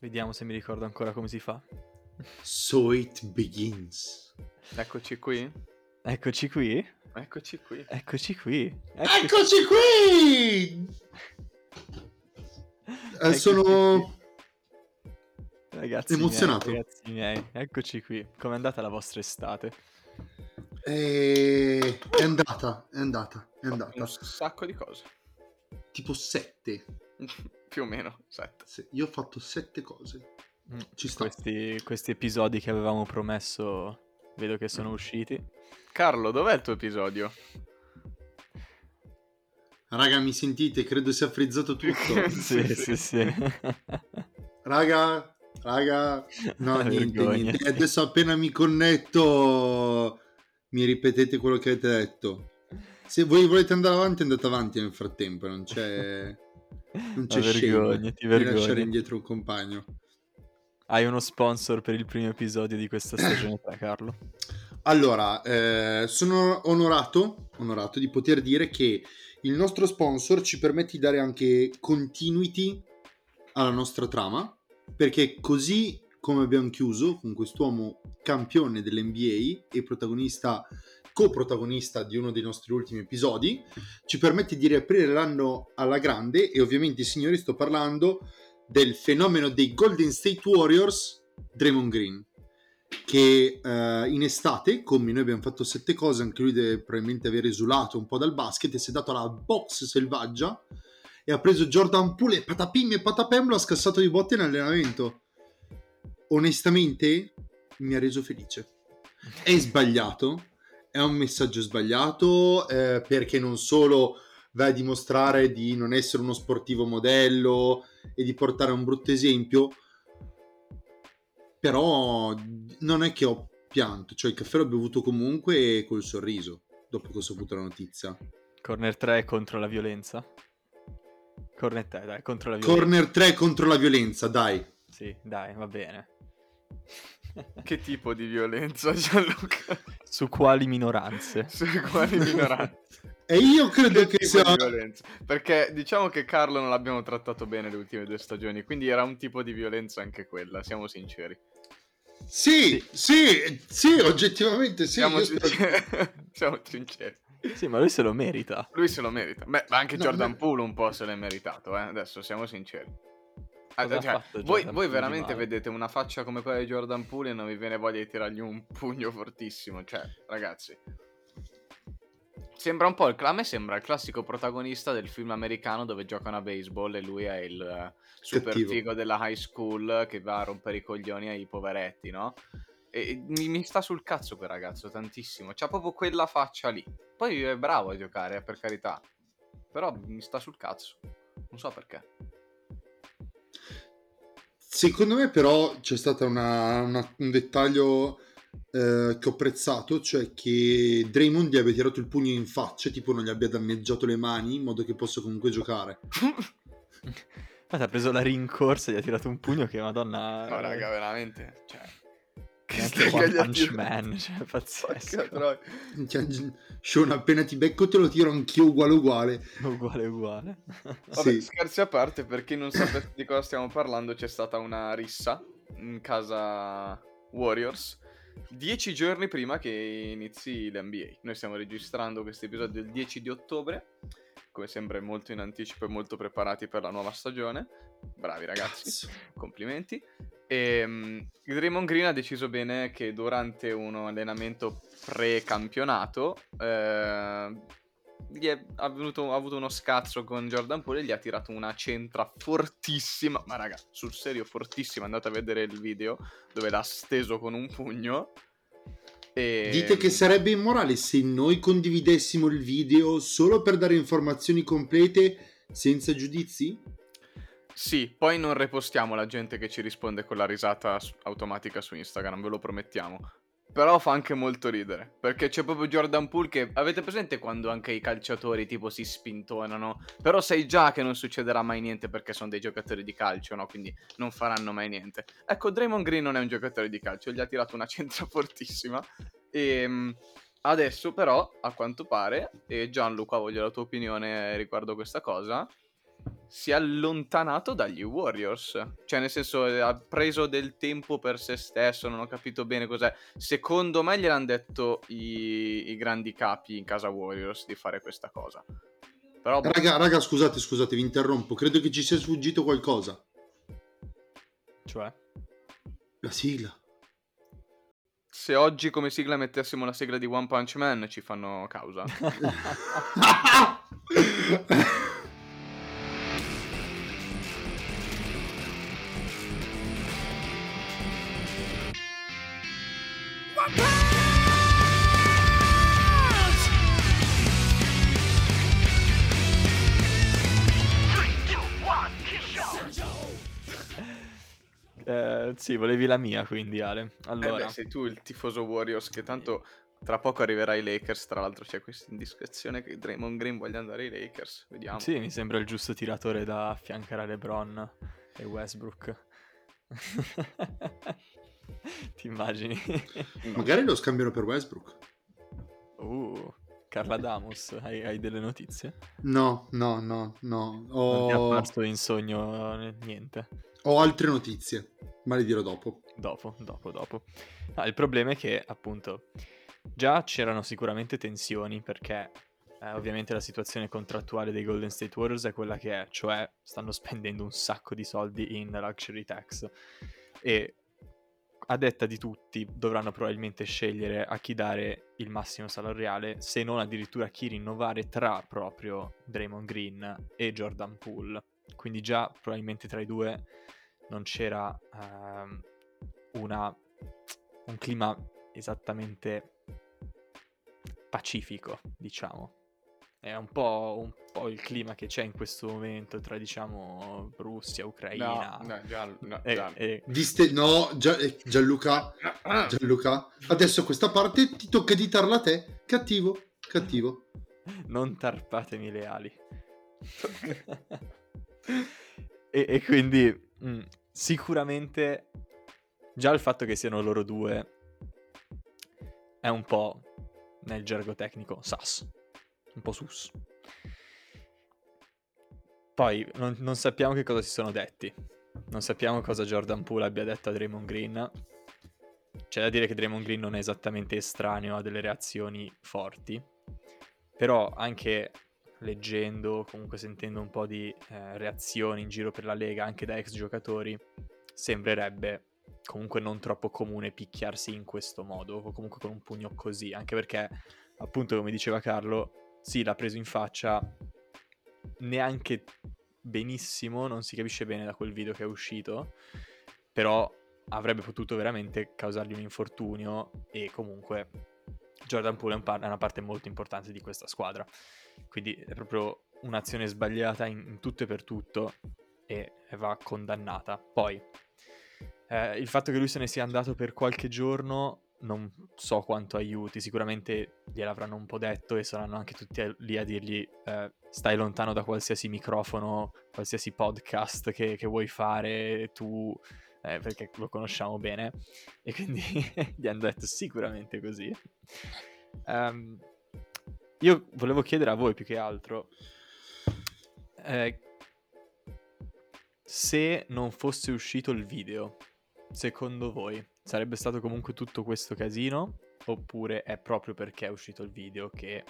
Vediamo se mi ricordo ancora come si fa. So it begins. Eccoci qui. Eccoci qui. Eccoci qui. Eccoci qui. Eccoci qui! Eh, Eccoci sono Ragazzi Emozionato. Miei, ragazzi miei, eccoci qui. Com'è andata la vostra estate? eh, è andata, è andata, è andata. Un sacco di cose. Tipo sette. Più o meno, sette. Se- Io ho fatto sette cose. Mm, Ci sta. Questi, questi episodi che avevamo promesso vedo che sono usciti. Carlo, dov'è il tuo episodio? Raga, mi sentite? Credo sia frizzato tutto. sì, sì, sì. Raga, raga, no, niente, niente. Adesso appena mi connetto, mi ripetete quello che avete detto. Se voi volete andare avanti, andate avanti nel frattempo, non c'è... Non c'è Ma scemo vergognati, di lasciare indietro un compagno. Hai uno sponsor per il primo episodio di questa stagione 3, Carlo? Allora, eh, sono onorato, onorato di poter dire che il nostro sponsor ci permette di dare anche continuity alla nostra trama, perché così come abbiamo chiuso con quest'uomo campione dell'NBA e protagonista, coprotagonista di uno dei nostri ultimi episodi, ci permette di riaprire l'anno alla grande e ovviamente, signori, sto parlando del fenomeno dei Golden State Warriors, Draymond Green che eh, in estate, come noi abbiamo fatto sette cose, anche lui deve probabilmente aver esulato un po' dal basket e si è dato alla box selvaggia e ha preso Jordan Poole e patapim e patapem lo ha scassato di botte in allenamento. Onestamente mi ha reso felice. È sbagliato, è un messaggio sbagliato eh, perché non solo va a dimostrare di non essere uno sportivo modello e di portare un brutto esempio, però non è che ho pianto, cioè il caffè l'ho bevuto comunque col sorriso dopo che ho saputo la notizia. Corner 3 contro la violenza? Corner 3, dai, contro la violenza. Corner 3 contro la violenza, dai. Sì, dai, va bene. Che tipo di violenza, Gianluca? Su quali minoranze? Su quali minoranze? E io credo Che che sia... di violenza? Perché diciamo che Carlo non l'abbiamo trattato bene le ultime due stagioni, quindi era un tipo di violenza anche quella, siamo sinceri. Sì, sì, sì, oggettivamente sì. siamo, sinceri. siamo sinceri. Sì, ma lui se lo merita. Lui se lo merita. Beh, ma anche No, Jordan no. Poole un po' se l'è meritato, eh. Adesso siamo sinceri. Ah, cioè, fatto voi, voi veramente vedete una faccia come quella di Jordan Poole e non vi viene voglia di tirargli un pugno fortissimo. Cioè, ragazzi. Sembra un po' il, a me sembra il classico protagonista del film americano dove giocano a baseball e lui è il eh, super Cattivo. figo della high school che va a rompere i coglioni ai poveretti, no? E e mi, mi sta sul cazzo quel ragazzo tantissimo. C'ha proprio quella faccia lì. Poi è bravo a giocare, eh, per carità. Però mi sta sul cazzo. Non so perché. Secondo me però c'è stato un dettaglio eh, che ho apprezzato, cioè che Draymond gli abbia tirato il pugno in faccia, tipo non gli abbia danneggiato le mani, in modo che possa comunque giocare. Infatti ha preso la rincorsa e gli ha tirato un pugno che madonna... No, raga, veramente. Cioè, che stai One Punch Man, cioè pazzesco. Minchia, Sean, appena ti becco te lo tiro anch'io uguale uguale. Uguale, uguale. Vabbè, Sì. scherzi a parte, per chi non sapesse di cosa stiamo parlando, c'è stata una rissa in casa Warriors dieci giorni prima che inizi l'NBA. Noi stiamo registrando questo episodio il 10 di ottobre, come sempre molto in anticipo e molto preparati per la nuova stagione. Bravi ragazzi, Cazzo. complimenti. E um, Draymond Green ha deciso bene che durante un allenamento pre-campionato eh, gli è avvenuto- ha avuto uno scazzo con Jordan Poole e gli ha tirato una centra fortissima. Ma raga, sul serio fortissima. Andate a vedere il video dove l'ha steso con un pugno. E... Dite che sarebbe immorale se noi condividessimo il video solo per dare informazioni complete senza giudizi? Sì, poi non repostiamo la gente che ci risponde con la risata automatica su Instagram, ve lo promettiamo. Però fa anche molto ridere, perché c'è proprio Jordan Poole che... Avete presente quando anche i calciatori tipo si spintonano? Però sai già che non succederà mai niente perché sono dei giocatori di calcio, no? Quindi non faranno mai niente. Ecco, Draymond Green non è un giocatore di calcio, gli ha tirato una centra fortissima. E mm, adesso però, a quanto pare, e Gianluca voglio la tua opinione riguardo questa cosa, si è allontanato dagli Warriors. Cioè, nel senso, eh, ha preso del tempo per se stesso, non ho capito bene cos'è. Secondo me gliel'hanno detto i, i grandi capi in casa Warriors di fare questa cosa. Però... boh, Raga, raga, scusate, scusate, vi interrompo. Credo che ci sia sfuggito qualcosa. Cioè? La sigla. se oggi come sigla mettessimo la sigla di One Punch Man ci fanno causa. Eh, sì, volevi la mia quindi Ale. Eh Allora, beh, sei tu il tifoso Warriors che tanto tra poco arriverà ai Lakers. Tra l'altro c'è questa indiscrezione che Draymond Green voglia andare ai Lakers. Vediamo. sì, mi sembra il giusto tiratore da affiancare a LeBron e Westbrook. Ti immagini? Magari lo scambiano per Westbrook. Uh, Carla Damus, hai, hai delle notizie? No, no, no, no. Non ti è apparso in sogno eh, niente? Ho altre notizie, ma le dirò dopo. Dopo, dopo, dopo. Ah, il problema è che, appunto, già c'erano sicuramente tensioni perché eh, ovviamente la situazione contrattuale dei Golden State Warriors è quella che è, cioè stanno spendendo un sacco di soldi in luxury tax e a detta di tutti dovranno probabilmente scegliere a chi dare il massimo salariale, se non addirittura a chi rinnovare tra proprio Draymond Green e Jordan Poole. Quindi già probabilmente tra i due non c'era ehm, una, un clima esattamente pacifico, diciamo. È un po', un po' il clima che c'è in questo momento tra, diciamo, Russia, Ucraina. No, no, già, no, e- già. e- Viste, no, Gia- eh, Gianluca, Gianluca, adesso questa parte ti tocca editarla a te. Cattivo, cattivo. non tarpatemi le ali. e, e quindi mm, sicuramente già il fatto che siano loro due è un po' nel gergo tecnico sas, un po' sus. Poi non, non sappiamo che cosa si sono detti. Non sappiamo cosa Jordan Poole abbia detto a Draymond Green. C'è da dire che Draymond Green non è esattamente estraneo a delle reazioni forti. Però anche leggendo, comunque sentendo un po' di eh, reazioni in giro per la Lega, anche da ex giocatori, sembrerebbe comunque non troppo comune picchiarsi in questo modo, o comunque con un pugno così, anche perché, appunto, come diceva Carlo, sì, l'ha preso in faccia neanche benissimo, non si capisce bene da quel video che è uscito, però avrebbe potuto veramente causargli un infortunio e comunque Jordan Poole è, è una parte molto importante di questa squadra. Quindi è proprio un'azione sbagliata in, in tutto e per tutto e va condannata. Poi eh, il fatto che lui se ne sia andato per qualche giorno non so quanto aiuti, sicuramente gliel'avranno un po' detto e saranno anche tutti a- lì a dirgli eh, stai lontano da qualsiasi microfono, qualsiasi podcast che, che vuoi fare tu, eh, perché lo conosciamo bene e quindi gli hanno detto sicuramente così. Ehm, io volevo chiedere a voi più che altro eh, se non fosse uscito il video, secondo voi sarebbe stato comunque tutto questo casino? Oppure è proprio perché è uscito il video che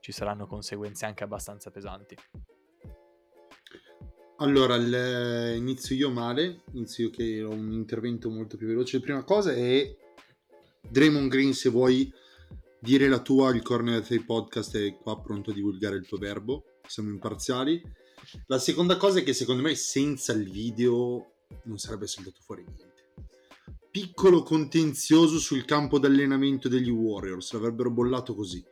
ci saranno conseguenze anche abbastanza pesanti? Allora, il- inizio io male, inizio io che ho un intervento molto più veloce. La prima cosa è Draymond Green, se vuoi dire la tua, il Corner 3 Podcast è qua pronto a divulgare il tuo verbo, siamo imparziali. La seconda cosa è che secondo me senza il video non sarebbe saltato fuori niente. Piccolo contenzioso sul campo d'allenamento degli Warriors, l'avrebbero bollato così.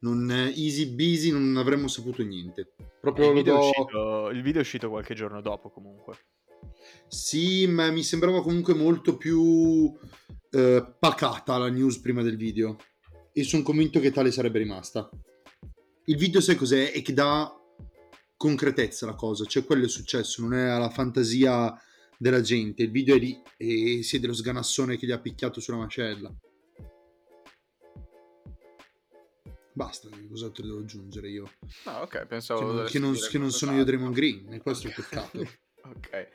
Non, easy busy, non avremmo saputo niente. Proprio il, video è do- uscito, il video è uscito qualche giorno dopo comunque. Sì, ma mi sembrava comunque molto più eh, pacata la news prima del video. E sono convinto che tale sarebbe rimasta. Il video, sai cos'è? È che dà concretezza alla cosa. Cioè, quello è successo, non è alla fantasia della gente. Il video è lì e si è dello sganassone che gli ha picchiato sulla mascella. Basta, cos'altro devo aggiungere io? No, ok, Che pensavo... non, dovessi che non- che non sono io Draymond Green, e questo è il peccato. ok.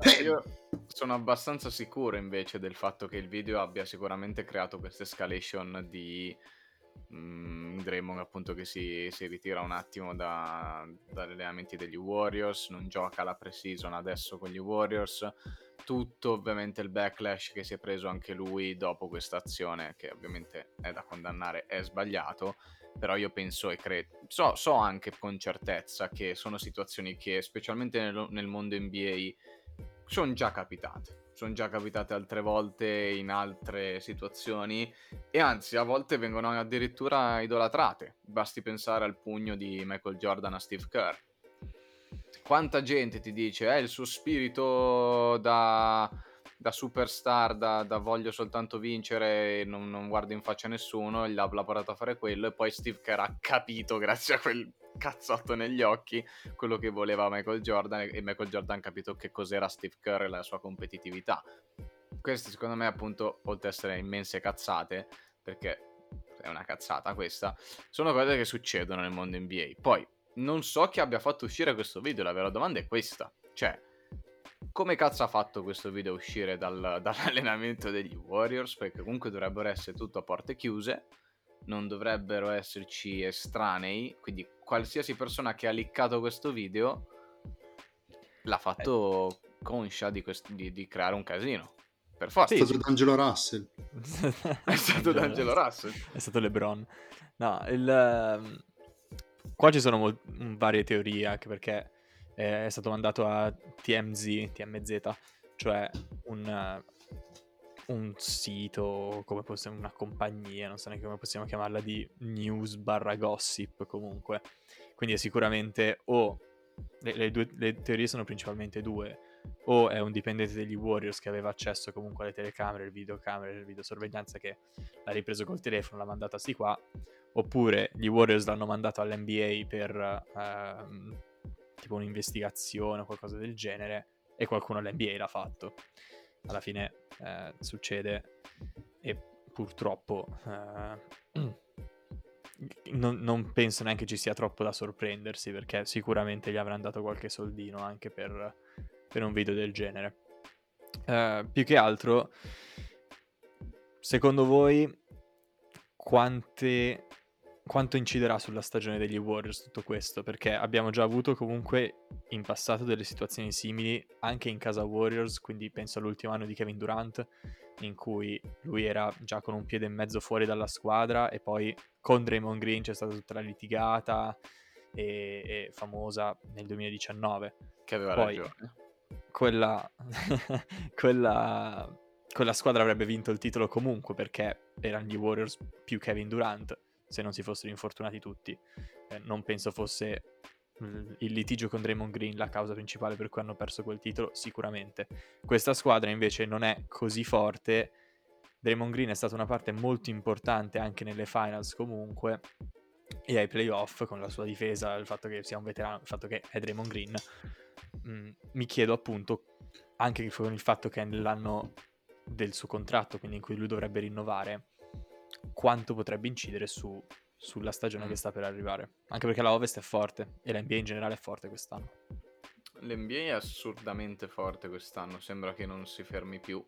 Eh. Io sono abbastanza sicuro invece del fatto che il video abbia sicuramente creato questa escalation di mm, Draymond appunto che si, si ritira un attimo da- dagli allenamenti degli Warriors, non gioca la pre-season adesso con gli Warriors, tutto ovviamente il backlash che si è preso anche lui dopo questa azione che ovviamente è da condannare, è sbagliato, però io penso e credo, so, so anche con certezza che sono situazioni che specialmente nel, nel mondo NBA sono già capitate. Sono già capitate altre volte in altre situazioni e anzi a volte vengono addirittura idolatrate. Basti pensare al pugno di Michael Jordan a Steve Kerr. Quanta gente ti dice, è il suo spirito da, da superstar, da, da voglio soltanto vincere e non, non guardo in faccia nessuno, l'ha, l'ha portato a fare quello e poi Steve Kerr ha capito grazie a quel cazzotto negli occhi quello che voleva Michael Jordan e Michael Jordan ha capito che cos'era Steve Kerr e la sua competitività. Queste secondo me appunto, oltre ad essere immense cazzate, perché è una cazzata questa, sono cose che succedono nel mondo NBA. Poi, non so chi abbia fatto uscire questo video, la vera domanda è questa. Cioè, come cazzo ha fatto questo video uscire dal- dall'allenamento degli Warriors? Perché comunque dovrebbero essere tutto a porte chiuse, non dovrebbero esserci estranei, quindi qualsiasi persona che ha liccato questo video l'ha fatto conscia di, quest- di- di creare un casino. Per forza. È stato D'Angelo Russell. È stato D'Angelo Russell. È stato LeBron. No, il, ehm, qua ci sono mol- mm, varie teorie, anche perché eh, è stato mandato a TMZ, TMZ, cioè un, un sito, come possiamo, una compagnia, non so neanche come possiamo chiamarla, di news barra gossip comunque. Quindi è sicuramente o... Le, le due, le teorie sono principalmente due. O è un dipendente degli Warriors che aveva accesso comunque alle telecamere, le videocamere, le videosorveglianza che l'ha ripreso col telefono, l'ha mandato a sti qua. Oppure gli Warriors l'hanno mandato all'NBA per ehm, tipo un'investigazione o qualcosa del genere e qualcuno all'NBA l'ha fatto. Alla fine eh, succede e purtroppo eh, non, non penso neanche ci sia troppo da sorprendersi perché sicuramente gli avranno dato qualche soldino anche per, per un video del genere. Eh, più che altro, secondo voi, quante, quanto inciderà sulla stagione degli Warriors tutto questo? Perché abbiamo già avuto comunque in passato delle situazioni simili anche in casa Warriors, quindi penso all'ultimo anno di Kevin Durant, in cui lui era già con un piede e mezzo fuori dalla squadra e poi con Draymond Green c'è stata tutta la litigata e, e famosa nel 2019 Che aveva Poi- ragione. quella, quella, quella squadra avrebbe vinto il titolo comunque perché erano gli Warriors più Kevin Durant se non si fossero infortunati tutti. Eh, non penso fosse mm, il litigio con Draymond Green la causa principale per cui hanno perso quel titolo, sicuramente. Questa squadra invece non è così forte. Draymond Green è stata una parte molto importante anche nelle finals comunque e ai playoff con la sua difesa, il fatto che sia un veterano, il fatto che è Draymond Green. Mm, mi chiedo appunto anche con il fatto che è nell'anno del suo contratto, quindi in cui lui dovrebbe rinnovare, quanto potrebbe incidere su- sulla stagione Mm. che sta per arrivare. Anche perché la Ovest è forte e la NBA in generale è forte quest'anno. L'NBA è assurdamente forte quest'anno, sembra che non si fermi più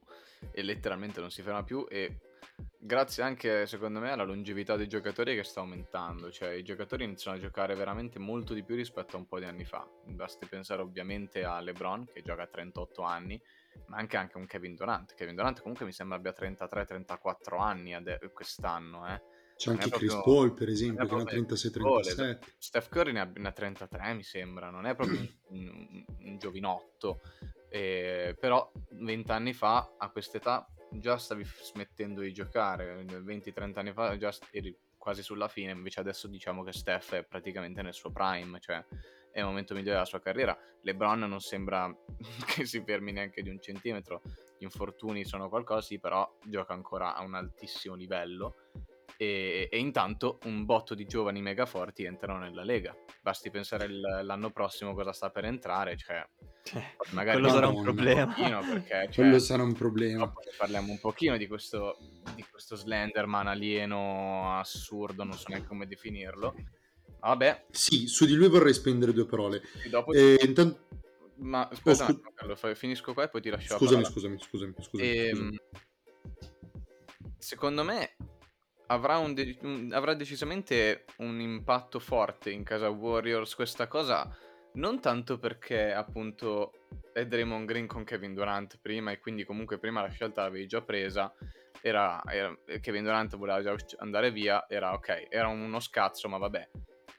e letteralmente non si ferma più e grazie anche secondo me alla longevità dei giocatori che sta aumentando, cioè i giocatori iniziano a giocare veramente molto di più rispetto a un po' di anni fa, basti pensare ovviamente a LeBron che gioca a 38 anni, ma anche, anche un Kevin Durant, Kevin Durant comunque mi sembra abbia 33-34 anni ade- quest'anno, eh. C'è Non anche Chris proprio- Paul, per esempio, che ne ha proprio- 36-37. Steph Curry ne ha, ne ha 33 mi sembra, non è proprio un, un- un giovinotto, Eh, però 20 anni fa a quest'età già stavi smettendo di giocare, 20-30 anni fa già eri quasi sulla fine, invece adesso diciamo che Steph è praticamente nel suo prime, cioè è il momento migliore della sua carriera. LeBron non sembra che si fermi neanche di un centimetro, gli infortuni sono qualcosa, sì, però gioca ancora a un altissimo livello e, e intanto un botto di giovani mega forti entrano nella Lega. Basti pensare il- l'anno prossimo cosa sta per entrare, cioè Cioè, Magari quello sarà un problema. pochino, perché, cioè, Quello sarà un problema. parliamo un pochino di questo, di questo Slenderman alieno assurdo, non so neanche come definirlo. Vabbè, Sì, su di lui vorrei spendere due parole. e. Eh, intanto... Ma aspetta, scu- un attimo, Carlo, finisco qua e poi ti lascio la Scusami, scusami, scusami, scusami, Ehm, scusami. secondo me avrà, un de- un- avrà decisamente un impatto forte in casa Warriors questa cosa, non tanto perché appunto è Draymond Green con Kevin Durant prima e quindi comunque prima la scelta l'avevi già presa, era, era- Kevin Durant voleva già andare via, era ok, era uno scazzo ma vabbè.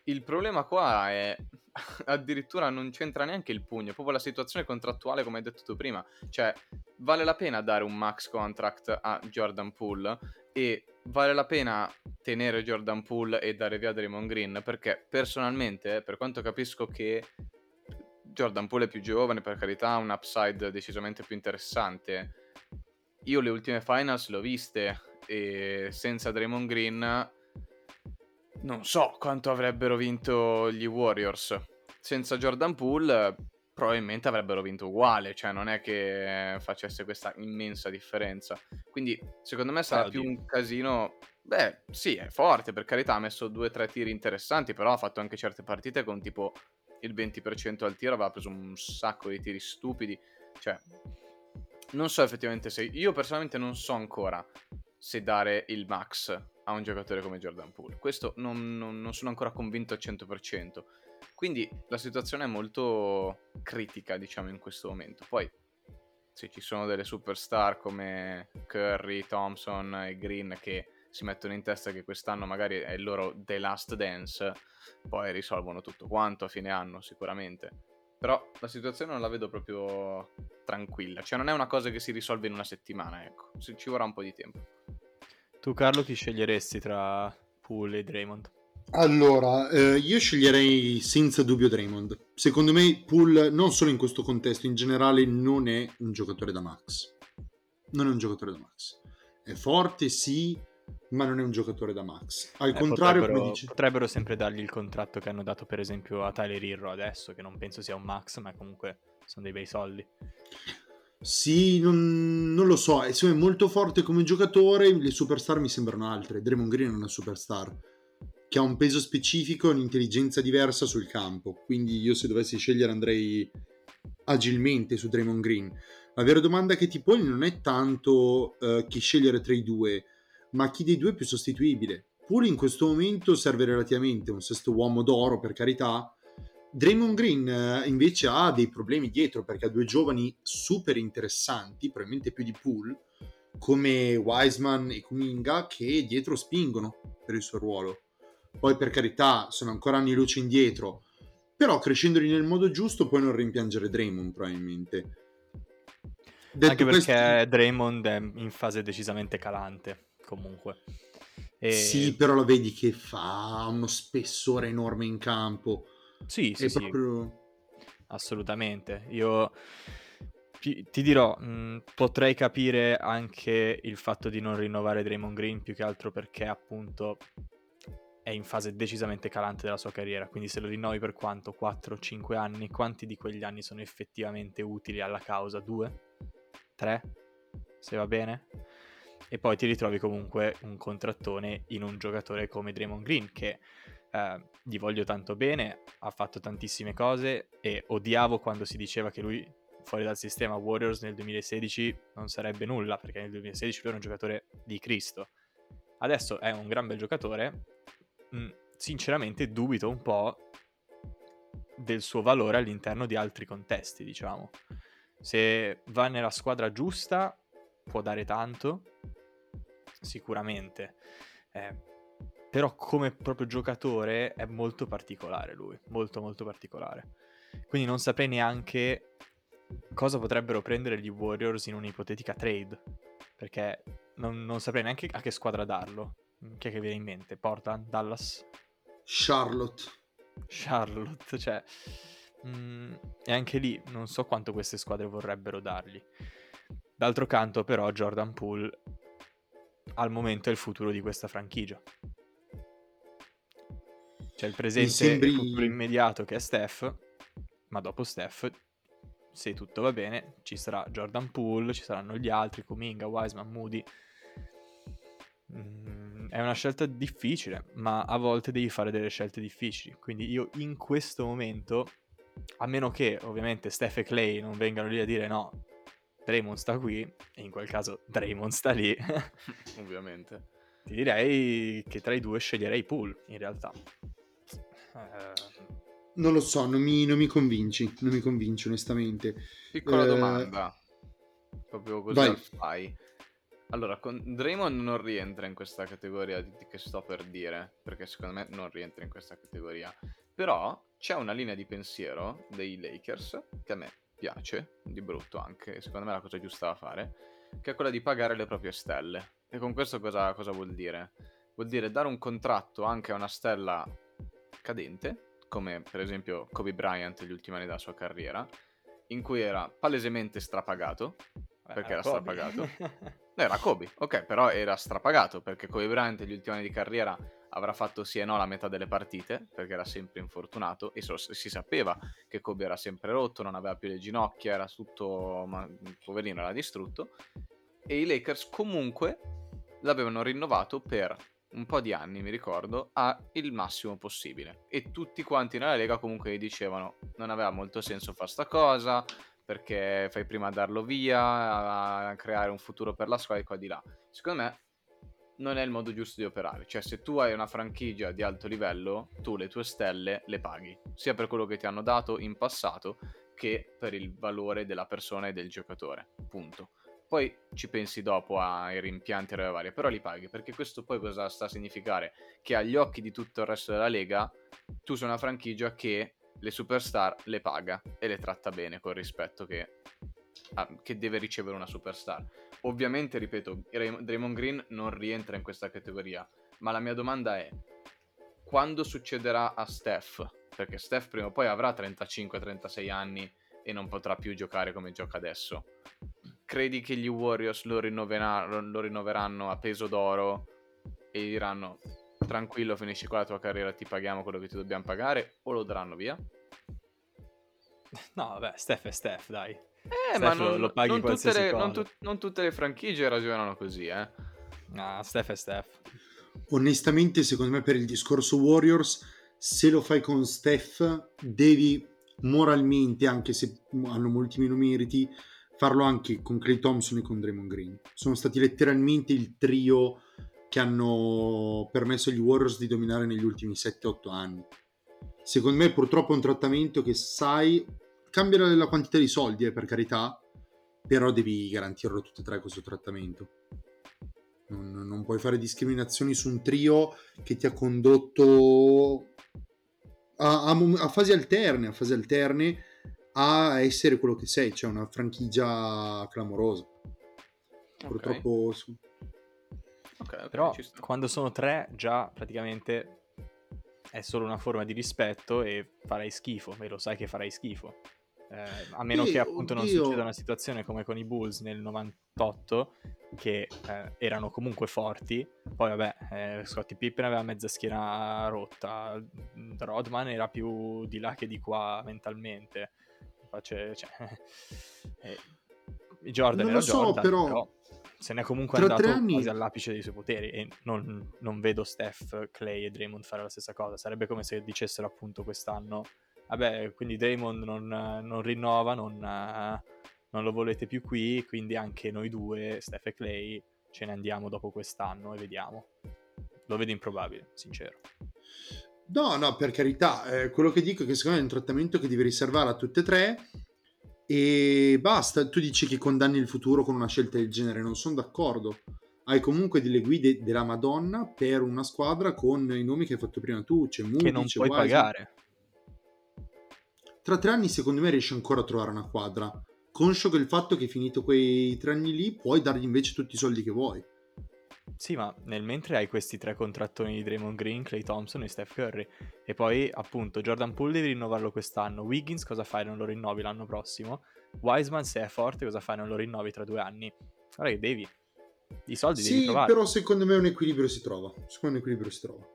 Il problema qua è addirittura non c'entra neanche il pugno, proprio la situazione contrattuale come hai detto tu prima, cioè vale la pena dare un max contract a Jordan Poole? E vale la pena tenere Jordan Poole e dare via Draymond Green? Perché personalmente per quanto capisco che Jordan Poole è più giovane per carità ha un upside decisamente più interessante io le ultime finals le ho viste e senza Draymond Green non so quanto avrebbero vinto gli Warriors senza Jordan Poole probabilmente avrebbero vinto uguale, cioè non è che facesse questa immensa differenza. Quindi secondo me sarà Ah, più oddio. un casino... Beh, sì, è forte, per carità, ha messo due o tre tiri interessanti, però ha fatto anche certe partite con tipo il 20% al tiro, aveva preso un sacco di tiri stupidi, cioè non so effettivamente se... Io personalmente non so ancora se dare il max a un giocatore come Jordan Poole. Questo non, non- non sono ancora convinto al 100%. Quindi la situazione è molto critica, diciamo, in questo momento. Poi, se ci sono delle superstar come Curry, Thompson e Green che si mettono in testa che quest'anno magari è il loro The Last Dance, poi risolvono tutto quanto a fine anno, sicuramente. Però la situazione non la vedo proprio tranquilla. Cioè, non è una cosa che si risolve in una settimana, ecco. Ci vorrà un po' di tempo. Tu, Carlo, chi sceglieresti tra Poole e Draymond? Allora, eh, io sceglierei senza dubbio Draymond. Secondo me Poole, non solo in questo contesto, in generale non è un giocatore da max. Non è un giocatore da max. È forte, sì, ma non è un giocatore da max. Al Eh, contrario, potrebbero, come dici... potrebbero sempre dargli il contratto che hanno dato, per esempio, a Tyler Hero adesso, che non penso sia un max, ma comunque sono dei bei soldi. Sì, non, non lo so, è secondo me molto forte come giocatore, le superstar mi sembrano altre. Draymond Green è una superstar che ha un peso specifico e un'intelligenza diversa sul campo, quindi io se dovessi scegliere andrei agilmente su Draymond Green. La vera domanda che ti poni non è tanto eh, chi scegliere tra i due, ma chi dei due è più sostituibile. Pure in questo momento serve relativamente un sesto uomo d'oro, per carità, Draymond Green eh, invece ha dei problemi dietro perché ha due giovani super interessanti, probabilmente più di Poole, come Wiseman e Kuminga, che dietro spingono per il suo ruolo. Poi per carità sono ancora anni luce indietro, però crescendoli nel modo giusto puoi non rimpiangere Draymond probabilmente. Detto Anche questo- perché Draymond è in fase decisamente calante, comunque. E... Sì, però lo vedi che fa uno spessore enorme in campo. Sì, sì, sì. proprio... Assolutamente. Io ti, dirò, mh, potrei capire anche il fatto di non rinnovare Draymond Green più che altro perché appunto è in fase decisamente calante della sua carriera, quindi se lo rinnovi per quanto? 4-5 anni, quanti di quegli anni sono effettivamente utili alla causa? Due? Tre? Se va bene? E poi ti ritrovi comunque un contrattone in un giocatore come Draymond Green che eh, gli voglio tanto bene, ha fatto tantissime cose e odiavo quando si diceva che lui fuori dal sistema Warriors nel 2016 non sarebbe nulla, perché nel 2016 lui era un giocatore di Cristo. Adesso è un gran bel giocatore, mm, sinceramente dubito un po' del suo valore all'interno di altri contesti, diciamo. Se va nella squadra giusta può dare tanto, sicuramente. Eh, però come proprio giocatore è molto particolare lui, molto molto particolare. Quindi non saprei neanche cosa potrebbero prendere gli Warriors in un'ipotetica trade, perché non, non saprei neanche a che squadra darlo. Chi è che viene in mente? Portland, Dallas, Charlotte. Charlotte, cioè... mm, e anche lì non so quanto queste squadre vorrebbero dargli. D'altro canto però Jordan Poole al momento è il futuro di questa franchigia. C'è il presente sembri- futuro immediato che è Steph, ma dopo Steph se tutto va bene, ci sarà Jordan Poole, ci saranno gli altri, Kuminga, Wiseman, Moody. Mm, è una scelta difficile, ma a volte devi fare delle scelte difficili. Quindi io in questo momento, a meno che ovviamente Steph e Clay non vengano lì a dire no, Draymond sta qui, e in quel caso Draymond sta lì. Ovviamente. Ti direi che tra i due sceglierei Poole, in realtà. Eh... Non lo so, non mi, non mi, convinci, non mi convinci onestamente. Piccola eh... domanda, proprio così Vai. fai. Allora, con Draymond non rientra in questa categoria di, che sto per dire, perché secondo me non rientra in questa categoria. Però c'è una linea di pensiero dei Lakers che a me piace, di brutto anche, secondo me è la cosa giusta da fare, che è quella di pagare le proprie stelle. E con questo cosa, cosa vuol dire? Vuol dire dare un contratto anche a una stella cadente, come per esempio Kobe Bryant negli ultimi anni della sua carriera, in cui era palesemente strapagato, perché era, era strapagato. no, era Kobe, ok, però era strapagato perché Kobe Bryant negli ultimi anni di carriera avrà fatto sì e no la metà delle partite perché era sempre infortunato e so, si sapeva che Kobe era sempre rotto, non aveva più le ginocchia, era tutto, ma, poverino era distrutto e i Lakers comunque l'avevano rinnovato per un po' di anni, mi ricordo, a il massimo possibile. E tutti quanti nella Lega comunque gli dicevano non aveva molto senso fare sta cosa, perché fai prima a darlo via, a creare un futuro per la squadra e qua di là. Secondo me non è il modo giusto di operare. Cioè, se tu hai una franchigia di alto livello, tu le tue stelle le paghi, sia per quello che ti hanno dato in passato che per il valore della persona e del giocatore. Punto. Poi ci pensi dopo ai rimpianti e robe varie, però li paghi, perché questo poi cosa sta a significare? Che agli occhi di tutto il resto della Lega, tu sei una franchigia che le superstar le paga e le tratta bene con rispetto che, ah, che deve ricevere una superstar. Ovviamente, ripeto, Draymond Green non rientra in questa categoria, ma la mia domanda è quando succederà a Steph? Perché Steph prima o poi avrà 35-36 anni e non potrà più giocare come gioca adesso. Credi che gli Warriors lo, lo rinnoveranno a peso d'oro e diranno tranquillo, finisci qua la tua carriera, ti paghiamo quello che ti dobbiamo pagare o lo daranno via? No, vabbè, Steph è Steph, dai. Eh, Steph ma non, lo paghi non, tutte le, non, tu, non, tutte le, franchigie ragionano così, eh. No, Steph è Steph. Onestamente, secondo me, per il discorso Warriors, se lo fai con Steph, devi moralmente, anche se hanno molti meno meriti, farlo anche con Clay Thompson e con Draymond Green. Sono stati letteralmente il trio che hanno permesso agli Warriors di dominare negli ultimi 7-8 anni. Secondo me purtroppo è un trattamento che sai cambia la quantità di soldi, eh, per carità, però devi garantirlo tutte e tre questo trattamento. Non, non, puoi fare discriminazioni su un trio che ti ha condotto a, a, a, fasi alterne, a fasi alterne a essere quello che sei, cioè una franchigia clamorosa. Okay. Purtroppo Okay, okay, Però quando sono tre già praticamente è solo una forma di rispetto e farai schifo, e lo sai che farai schifo. Eh, a meno sì, che appunto oddio. non succeda una situazione come con i Bulls nel 98 che eh, erano comunque forti poi vabbè eh, Scottie Pippen aveva mezza schiena rotta Rodman era più di là che di qua mentalmente Face, cioè, eh, Jordan non era so, Jordan però... però se n'è comunque andato anni... quasi all'apice dei suoi poteri e non, non, vedo Steph, Clay e Draymond fare la stessa cosa. Sarebbe come se dicessero appunto quest'anno, vabbè, quindi Draymond non, non rinnova, non, non, lo volete più qui, quindi anche noi due, Steph e Clay, ce ne andiamo dopo quest'anno e vediamo. Lo vedo improbabile, sincero. No, no, per carità, eh, quello che dico è che secondo me è un trattamento che devi riservare a tutte e tre e basta, tu dici che condanni il futuro con una scelta del genere, non sono d'accordo. Hai comunque delle guide della Madonna per una squadra con i nomi che hai fatto prima tu, c'è Moody, Che non c'è puoi Wise. pagare. Tra tre anni secondo me riesci ancora a trovare una quadra. Conscio che il fatto che finito quei tre anni lì puoi dargli invece tutti i soldi che vuoi. Sì, ma nel mentre hai questi tre contrattoni di Draymond Green, Clay Thompson e Steph Curry. E poi, appunto, Jordan Poole devi rinnovarlo quest'anno. Wiggins cosa fai? Non lo rinnovi l'anno prossimo. Wiseman, se è forte, cosa fai? Non lo rinnovi tra due anni. Guarda che devi. I soldi sì, devi trovare. Sì, però secondo me un equilibrio si trova. Secondo me un equilibrio si trova.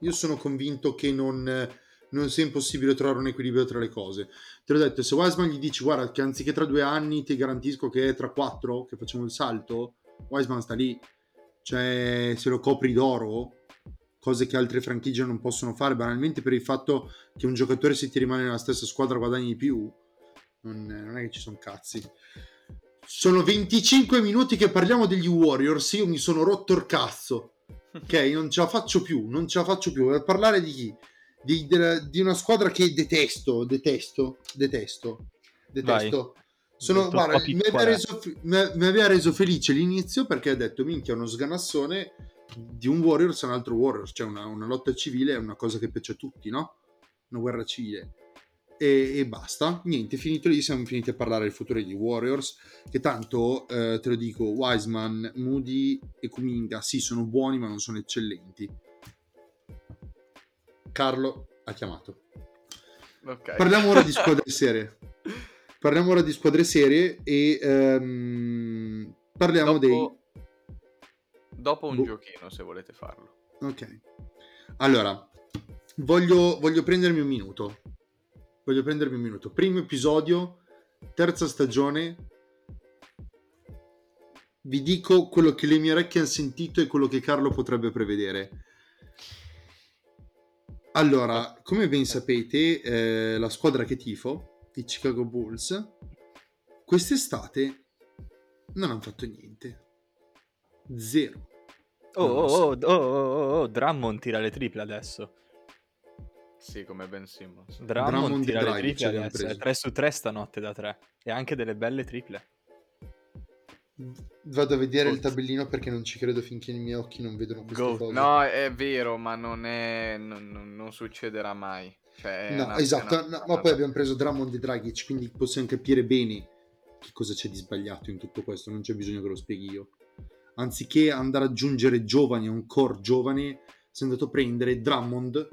Io sono convinto che non non sia impossibile trovare un equilibrio tra le cose. Te l'ho detto, se Wiseman gli dici guarda che anziché tra due anni ti garantisco che è tra quattro che facciamo il salto, Wiseman sta lì, cioè se lo copri d'oro, cose che altre franchigie non possono fare, banalmente per il fatto che un giocatore se ti rimane nella stessa squadra guadagni di più, non, non è che ci sono cazzi. Sono 25 minuti che parliamo degli Warriors, io mi sono rotto il cazzo. Ok, non ce la faccio più, non ce la faccio più. Per parlare di chi? Di, di, una squadra che detesto, detesto, detesto, detesto. Vai. Sono, guarda, mi aveva, reso, mi- aveva reso felice l'inizio perché ha detto minchia uno sganassone di un Warriors e un altro Warriors, cioè una, una lotta civile è una cosa che piace a tutti, no? Una guerra civile. E, e basta, niente, finito lì, siamo finiti a parlare del futuro degli Warriors, che tanto, eh, te lo dico, Wiseman, Moody e Kuminga, sì, sono buoni ma non sono eccellenti. Carlo ha chiamato. Ok. Parliamo ora di squadre serie. Parliamo ora di squadre serie e ehm, parliamo dopo, dopo un Boh. giochino, se volete farlo. dei... Ok. Allora, voglio, voglio prendermi un minuto. Voglio prendermi un minuto. Primo episodio, terza stagione. Vi dico quello che le mie orecchie hanno sentito e quello che Carlo potrebbe prevedere. Allora, come ben sapete, eh, la squadra che tifo, i Chicago Bulls, quest'estate non hanno fatto niente. Zero. Oh, oh, so. oh, oh, oh, oh, oh, Drummond tira le triple adesso. Sì, come Ben Simmons. Drummond, Drummond tira le triple adesso. preso. 3 su 3 stanotte da 3. E anche delle belle triple. Vado a vedere il Goat. tabellino perché non ci credo finché i miei occhi non vedono cose. No, è vero, ma non è. Non- non succederà mai. Cioè, No, una- esatto, una- no, ma poi abbiamo preso Drummond e Dragic, quindi possiamo capire bene che cosa c'è di sbagliato in tutto questo, non c'è bisogno che lo spieghi io. Anziché andare ad aggiungere giovani a un core giovane, si è andato a prendere Drummond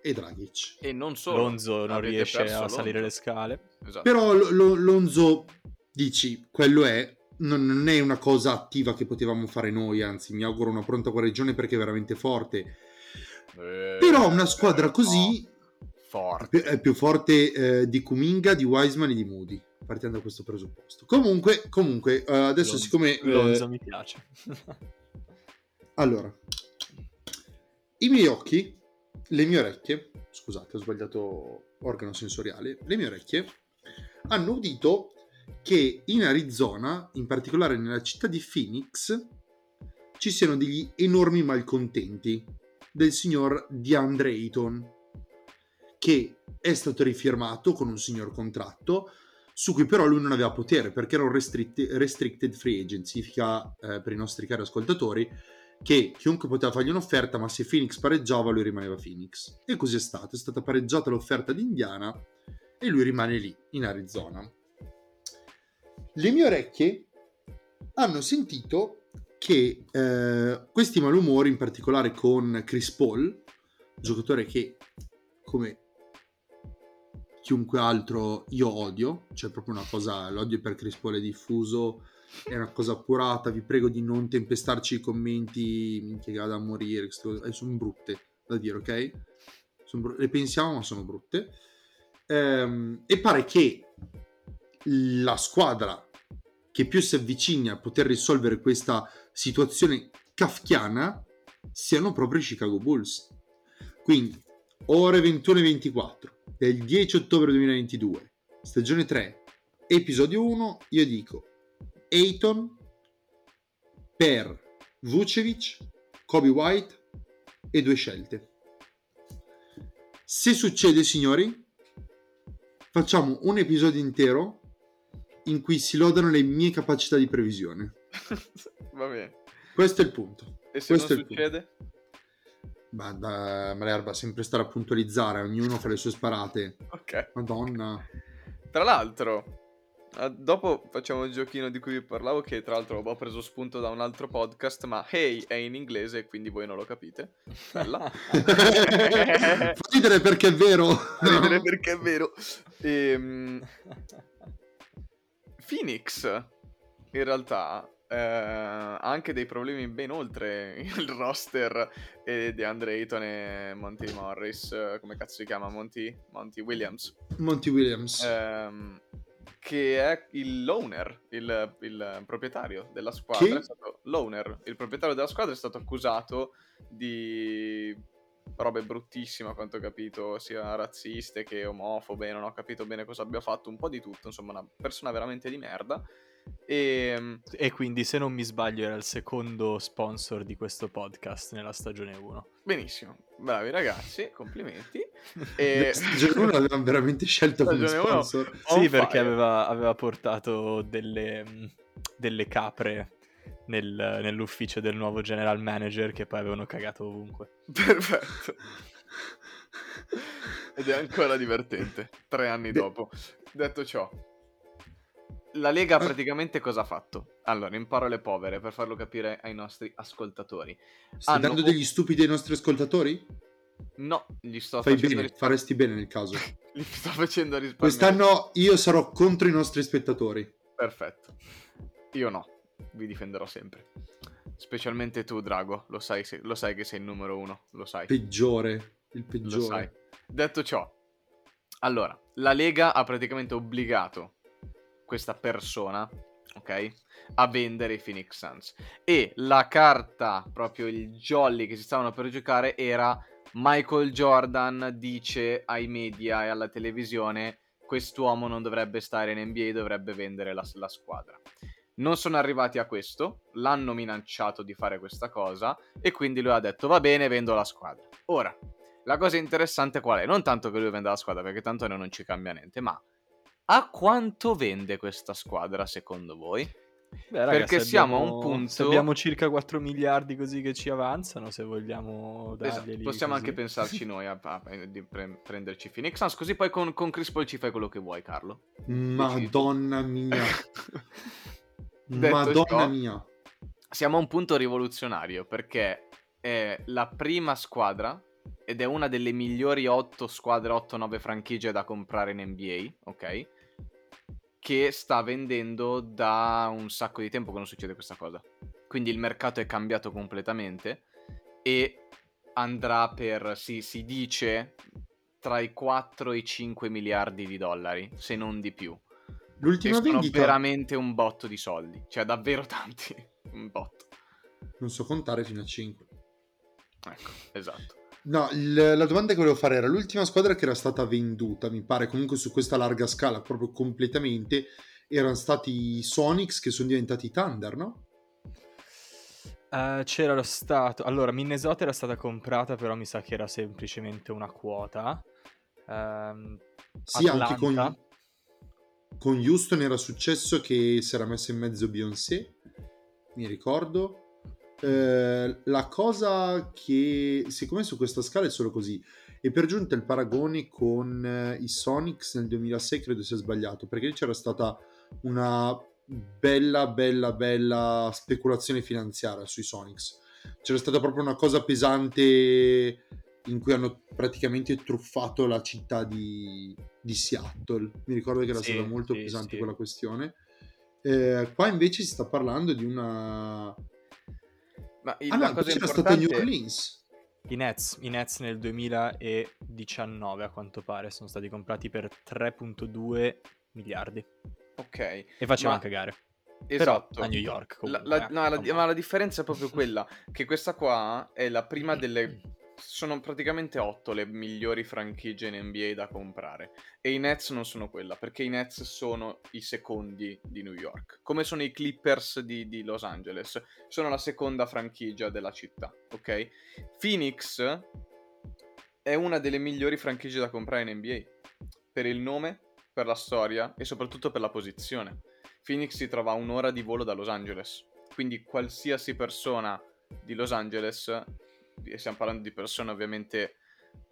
e Dragic. E non solo. Lonzo non riesce a salire le scale. Esatto. Però Lo- Lo- Lonzo, dici, quello è, non, non è una cosa attiva che potevamo fare noi, anzi mi auguro una pronta guarigione perché è veramente forte. Eh, Però una squadra così no, forte. è più forte eh, di Kuminga, di Wiseman e di Moody. Partiamo da questo presupposto. Comunque, comunque eh, adesso Lonzo- siccome... eh, Lonzo mi piace. allora, i miei occhi, le mie orecchie, scusate ho sbagliato organo sensoriale, le mie orecchie hanno udito che in Arizona, in particolare nella città di Phoenix, ci siano degli enormi malcontenti del signor DeAndre Ayton, che è stato rifirmato con un signor contratto, su cui però lui non aveva potere perché era un restrict- restricted free agent, significa eh, per i nostri cari ascoltatori che chiunque poteva fargli un'offerta, ma se Phoenix pareggiava lui rimaneva Phoenix. E così è stato, è stata pareggiata l'offerta di Indiana e lui rimane lì, in Arizona. Le mie orecchie hanno sentito che eh, questi malumori, in particolare con Chris Paul, giocatore che come chiunque altro io odio, cioè proprio una cosa, l'odio per Chris Paul è diffuso, è una cosa appurata, vi prego di non tempestarci i commenti, che vada a morire, eh, sono brutte da dire, ok? Bru- le pensiamo ma sono brutte. Ehm, e pare che la squadra che più si avvicina a poter risolvere questa situazione kafkiana siano proprio i Chicago Bulls. Quindi, ore 21 e 24 del 10 ottobre 2022, stagione 3, episodio 1, io dico Ayton per Vucevic, Kobe White e due scelte. Se succede, signori, facciamo un episodio intero in cui si lodano le mie capacità di previsione. Va bene. Questo è il punto. E se Questo non è il Ma da Malerba sempre stare a puntualizzare, ognuno fa le sue sparate. Ok. Madonna. Tra l'altro, eh, dopo facciamo il giochino di cui vi parlavo, che tra l'altro ho preso spunto da un altro podcast, ma Hey è in inglese, quindi voi non lo capite. Bella. Fa ridere perché è vero. Ridere perché è vero. Ehm, Phoenix, in realtà, eh, ha anche dei problemi ben oltre il roster e di Andre Ayton e Monty Morris, eh, come cazzo si chiama? Monty, Monty Williams. Monty Williams. Ehm, che è il l'owner, il, il proprietario della squadra. Chi? È stato, l'owner, il proprietario della squadra è stato accusato di robe bruttissime a quanto ho capito, sia razziste che omofobe, non ho capito bene cosa abbia fatto, un po' di tutto, insomma una persona veramente di merda. E E quindi, se non mi sbaglio, era il secondo sponsor di questo podcast nella stagione 1. benissimo, bravi ragazzi, complimenti. E... Stagione 1 l'avevamo veramente scelto come Stagione uno. sponsor. On sì, perché aveva, aveva portato delle, delle capre nel- nell'ufficio del nuovo general manager che poi avevano cagato ovunque. Perfetto. Ed è ancora divertente, tre anni Beh. dopo. Detto ciò, la Lega Eh. praticamente cosa ha fatto? Allora, in parole povere, per farlo capire ai nostri ascoltatori. Stai Hanno- dando degli stupidi ai nostri ascoltatori? No, gli sto Fai facendo, bene, faresti bene nel caso. gli sto facendo risparmiare. Quest'anno io sarò contro i nostri spettatori. Perfetto. Io no, vi difenderò sempre. Specialmente tu, Drago, lo sai, se- lo sai che sei il numero uno, lo sai. Peggiore, il peggiore. Detto ciò, allora, la Lega ha praticamente obbligato questa persona, ok, a vendere i Phoenix Suns. E la carta, proprio il jolly che si stavano per giocare era Michael Jordan dice ai media e alla televisione quest'uomo non dovrebbe stare in NBA, dovrebbe vendere la, la squadra. Non sono arrivati a questo, l'hanno minacciato di fare questa cosa e quindi lui ha detto va bene, vendo la squadra. Ora, la cosa interessante qual è? Non tanto che lui venda la squadra, perché tanto a noi non ci cambia niente, ma a quanto vende questa squadra secondo voi? Beh, raga, Perché siamo a un abbiamo- punto- Se abbiamo circa 4 miliardi così che ci avanzano, se vogliamo Esatto, darglieli possiamo così. anche pensarci noi a, a- a- di pre- prenderci Phoenix Suns, così poi con, con Chris Paul ci fai quello che vuoi, Carlo. Madonna mia. Madonna ciò, mia. siamo a un punto rivoluzionario perché è la prima squadra ed è una delle migliori 8 squadre, 8-9 franchigie da comprare in NBA, ok? Che sta vendendo da un sacco di tempo che non succede questa cosa. Quindi il mercato è cambiato completamente e andrà per, si, si dice, tra i 4 e i 5 miliardi di dollari, se non di più. L'ultima sono vendita veramente un botto di soldi, cioè davvero tanti, un botto. non so contare fino a 5. Ecco, esatto. No, il- la domanda che volevo fare era l'ultima squadra che era stata venduta, mi pare comunque su questa larga scala, proprio completamente, erano stati i Sonics che sono diventati i Thunder, no? Eh, c'era lo stato. Allora, Minnesota era stata comprata, però mi sa che era semplicemente una quota. Ehm, Sì, anche con, Atlanta. con Houston era successo che si era messo in mezzo Beyoncé, mi ricordo. Eh, la cosa che, siccome su questa scala è solo così, e per giunta il paragone con eh, i Sonics nel 2006 credo sia sbagliato, perché lì c'era stata una bella, bella, bella speculazione finanziaria sui Sonics. C'era stata proprio una cosa pesante in cui hanno praticamente truffato la città di, di Seattle. Mi ricordo che era Sì, stata molto sì, pesante sì. quella questione. Eh, qua invece si sta parlando di una... Ma il- Ah no, la cosa invece era stato New. Orleans. I Nets, i Nets nel 2019 a quanto pare sono stati comprati per 3.2 miliardi Ok, e facevano Ma- cagare. esatto. Però a New York La- comunque. la- eh, no, la- ma la differenza è proprio quella, che questa qua è la prima delle... Sono praticamente otto le migliori franchigie in NBA da comprare. E i Nets non sono quella, perché i Nets sono i secondi di New York. Come sono i Clippers di, di Los Angeles. Sono la seconda franchigia della città, ok? Phoenix è una delle migliori franchigie da comprare in NBA. Per il nome, per la storia e soprattutto per la posizione. Phoenix si trova a un'ora di volo da Los Angeles. Quindi qualsiasi persona di Los Angeles, stiamo parlando di persone ovviamente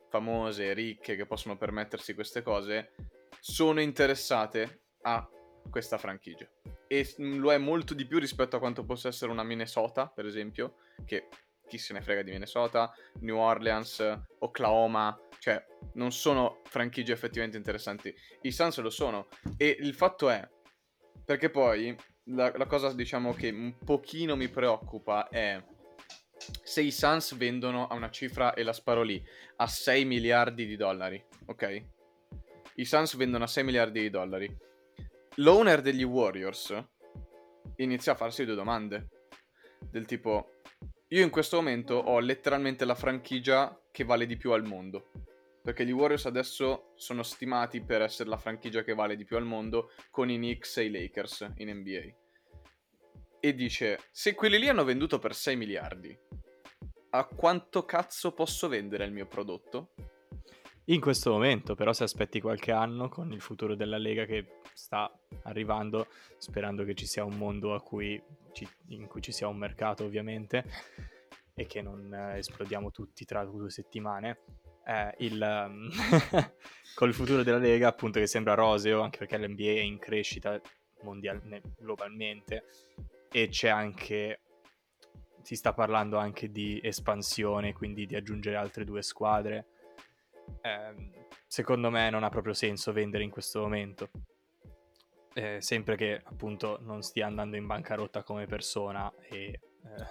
famose, ricche, che possono permettersi queste cose, sono interessate a questa franchigia. E lo è molto di più rispetto a quanto possa essere una Minnesota, per esempio, che chi se ne frega di Minnesota, New Orleans, Oklahoma, cioè non sono franchigie effettivamente interessanti. I Suns lo sono. E il fatto è, perché poi la, la cosa diciamo che un pochino mi preoccupa è se i Suns vendono a una cifra, e la sparo lì, a 6 miliardi di dollari, ok? I Suns vendono a 6 miliardi di dollari. L'owner degli Warriors inizia a farsi due domande. Del tipo, io in questo momento ho letteralmente la franchigia che vale di più al mondo. Perché gli Warriors adesso sono stimati per essere la franchigia che vale di più al mondo con i Knicks e i Lakers in NBA. E dice, se quelli lì hanno venduto per 6 miliardi, a quanto cazzo posso vendere il mio prodotto? In questo momento, però, se aspetti qualche anno con il futuro della Lega che sta arrivando, sperando che ci sia un mondo cui ci, in cui ci sia un mercato, ovviamente, e che non eh, esplodiamo tutti tra due settimane. Eh, il, um, col futuro della Lega, appunto, che sembra roseo, anche perché l'NBA è in crescita mondial- globalmente, e c'è anche si sta parlando anche di espansione, quindi di aggiungere altre due squadre. Eh, secondo me non ha proprio senso vendere in questo momento. Eh, sempre che appunto non stia andando in bancarotta come persona e eh,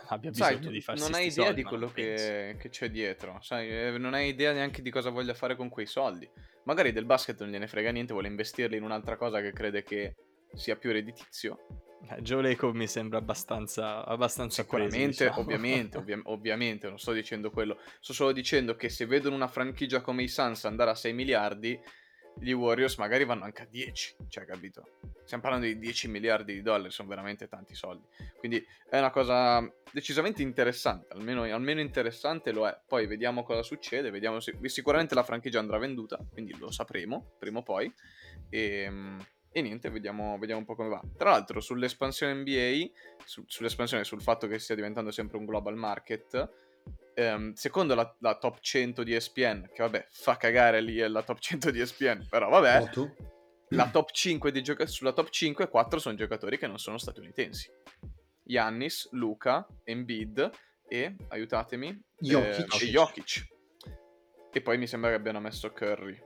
abbia bisogno Sai, di farsi non hai idea soldi, di quello che, che c'è dietro, sai, eh, non hai idea neanche di cosa voglia fare con quei soldi. Magari del basket non gliene frega niente, vuole investirli in un'altra cosa che crede che sia più redditizio. Eh, Joe mi sembra abbastanza, abbastanza Sicuramente, crazy, diciamo. ovviamente, ovvia- ovviamente, non sto dicendo quello. Sto solo dicendo che se vedono una franchigia come i Suns andare a 6 miliardi, gli Warriors magari vanno anche a 10, cioè, capito? Stiamo parlando di 10 miliardi di dollari, sono veramente tanti soldi. Quindi è una cosa decisamente interessante, almeno, almeno interessante lo è. Poi vediamo cosa succede, vediamo se... Sicuramente la franchigia andrà venduta, quindi lo sapremo prima o poi. E, e niente, vediamo, vediamo un po' come va. Tra l'altro, sull'espansione NBA, su- sull'espansione, sul fatto che stia diventando sempre un global market, ehm, secondo la, la top 100 di ESPN, che vabbè, fa cagare lì la top 100 di ESPN, però vabbè, Foto? la top 5 di gioca- sulla top 5, 4 sono giocatori che non sono statunitensi. Giannis, Luca, Embiid e, aiutatemi, Jokic. eh, e Jokic. E poi mi sembra che abbiano messo Curry.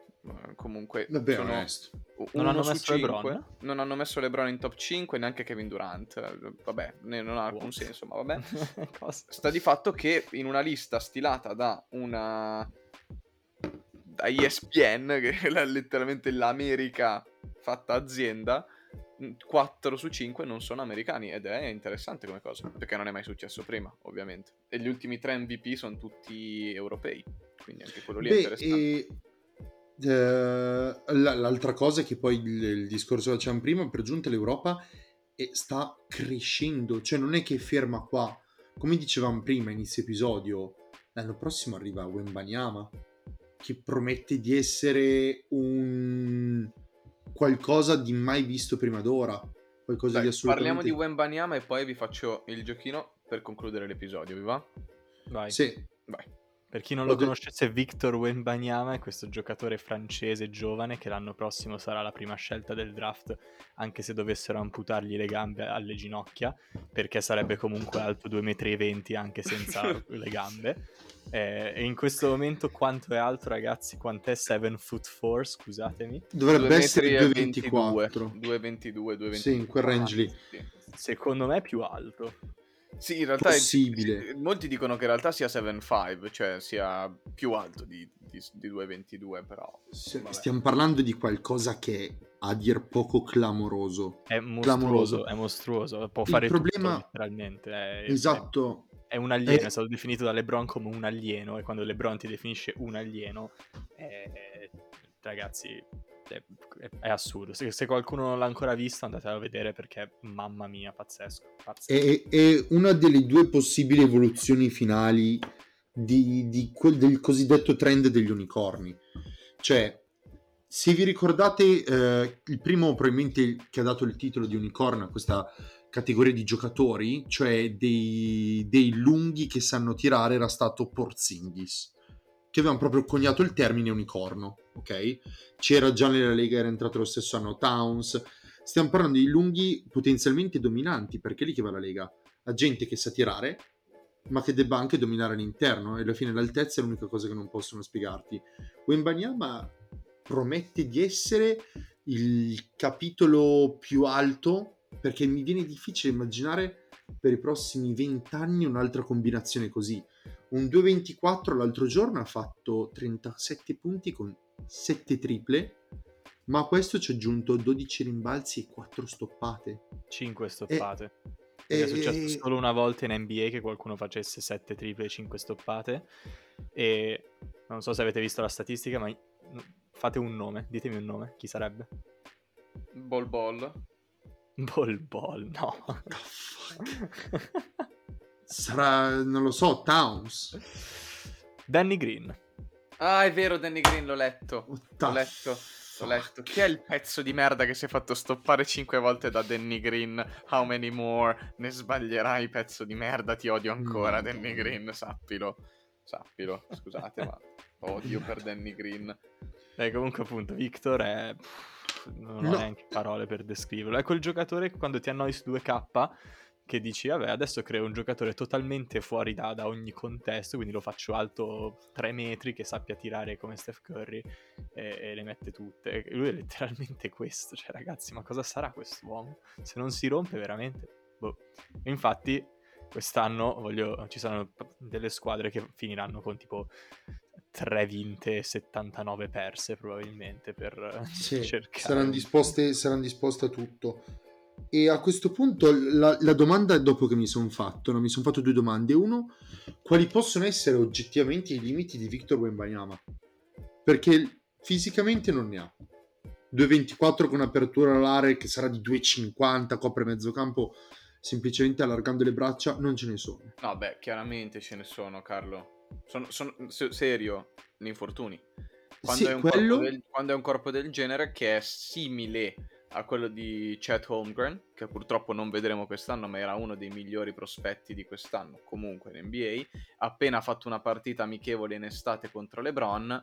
Comunque, Vabbè, sono onesto. Non hanno messo. LeBron? Non hanno messo LeBron in top 5, neanche Kevin Durant. Vabbè, ne- non ha alcun What? senso, ma vabbè. Cosa? Sta di fatto che in una lista stilata da una da ESPN, che è letteralmente l'America fatta azienda, 4 su 5 non sono americani ed è interessante come cosa, perché non è mai successo prima, ovviamente. E gli ultimi 3 MVP sono tutti europei, quindi anche quello lì è Beh, interessante. e, eh, la- l'altra cosa è che poi il, il discorso che facevamo prima, per giunta l'Europa sta crescendo, cioè non è che ferma qua. Come dicevamo prima, inizio episodio, l'anno prossimo arriva Wembanyama, che promette di essere un qualcosa di mai visto prima d'ora. Qualcosa Dai, di assolutamente... parliamo di Wembanyama e poi vi faccio il giochino per concludere l'episodio, vi va? Vai. Sì, Vai. Per chi non Lo conoscesse, Victor Wembanyama è questo giocatore francese giovane che l'anno prossimo sarà la prima scelta del draft, anche se dovessero amputargli le gambe alle ginocchia, perché sarebbe comunque alto 2,20 m anche senza le gambe. Eh, e in questo momento quanto è alto, ragazzi? Quant'è 7 foot 4, scusatemi? dovrebbe 2 essere metri e 2,24. 2,22, 2,23. Sì, in quel range lì. Secondo me è più alto. Sì, in realtà è- Possibile. molti dicono che in realtà sia 7'5, cioè sia più alto di, di, di 2,22, però... Vabbè. Stiamo parlando di qualcosa che è a dir poco clamoroso. È mostruoso, Clamoroso. è mostruoso. Può Il fare problema- tutto, letteralmente. È, Esatto. È, è un alieno, Eh. è stato definito da LeBron come un alieno e quando LeBron ti definisce un alieno, è- ragazzi, è, è assurdo. Se, se qualcuno non l'ha ancora visto andatelo a vedere perché, mamma mia, pazzesco. pazzesco. È, è una delle due possibili evoluzioni finali di, di quel, del cosiddetto trend degli unicorni. Cioè, se vi ricordate, eh, il primo probabilmente che ha dato il titolo di unicorno a questa categoria di giocatori, cioè dei, dei lunghi che sanno tirare, era stato Porzingis, che avevano proprio coniato il termine unicorno, ok? C'era già nella Lega, era entrato lo stesso anno Towns, stiamo parlando di lunghi potenzialmente dominanti, perché lì che va la Lega. Ha gente che sa tirare, ma che debba anche dominare l'interno, e alla fine l'altezza è l'unica cosa che non possono spiegarti. Wembanyama promette di essere il capitolo più alto perché mi viene difficile immaginare per i prossimi 20 anni un'altra combinazione così. Un 2-24 l'altro giorno ha fatto 37 punti con 7 triple, ma a questo ci ha aggiunto 12 rimbalzi e 4 stoppate. 5 stoppate. E, è successo solo una volta in NBA che qualcuno facesse 7 triple e 5 stoppate. E non so se avete visto la statistica, ma fate un nome, ditemi un nome, chi sarebbe? Ball Ball. Ball Ball, no. Sarà, non lo so, Towns. Danny Green. Ah, è vero, Danny Green, l'ho letto. What L'ho letto. L'ho letto. Chi è il pezzo di merda che si è fatto stoppare 5 volte da Danny Green? How many more? Ne sbaglierai, pezzo di merda. Ti odio ancora, No. Danny Green. Sappilo. Sappilo. Scusate, ma odio per Danny Green. Dai, comunque appunto, Victor è... Non ho No. neanche parole per descriverlo. È quel giocatore che quando ti annoi su 2K che dici, vabbè, adesso creo un giocatore totalmente fuori da, da ogni contesto, quindi lo faccio alto 3 metri, che sappia tirare come Steph Curry e, e le mette tutte. E lui è letteralmente questo, cioè ragazzi, ma cosa sarà quest'uomo? Se non si rompe veramente... Boh. Infatti, quest'anno voglio, ci saranno delle squadre che finiranno con tipo 3 vinte e 79 perse probabilmente per Sì, cercare. saranno disposte, saranno disposte a tutto. E a questo punto la, la domanda dopo che mi sono fatto, no? mi sono fatto due domande. Uno, quali possono essere oggettivamente i limiti di Victor Wembanyama? Perché fisicamente non ne ha. 2,24 con apertura alare che sarà di 2,50, copre mezzo campo semplicemente allargando le braccia, non ce ne sono. No, beh, chiaramente ce ne sono, Carlo. Sono, sono se- serio, gli infortuni. Quando, Sì, è quello- del, quando è un corpo del genere che è simile a quello di Chet Holmgren, che purtroppo non vedremo quest'anno, ma era uno dei migliori prospetti di quest'anno, comunque in NBA, appena fatto una partita amichevole in estate contro LeBron,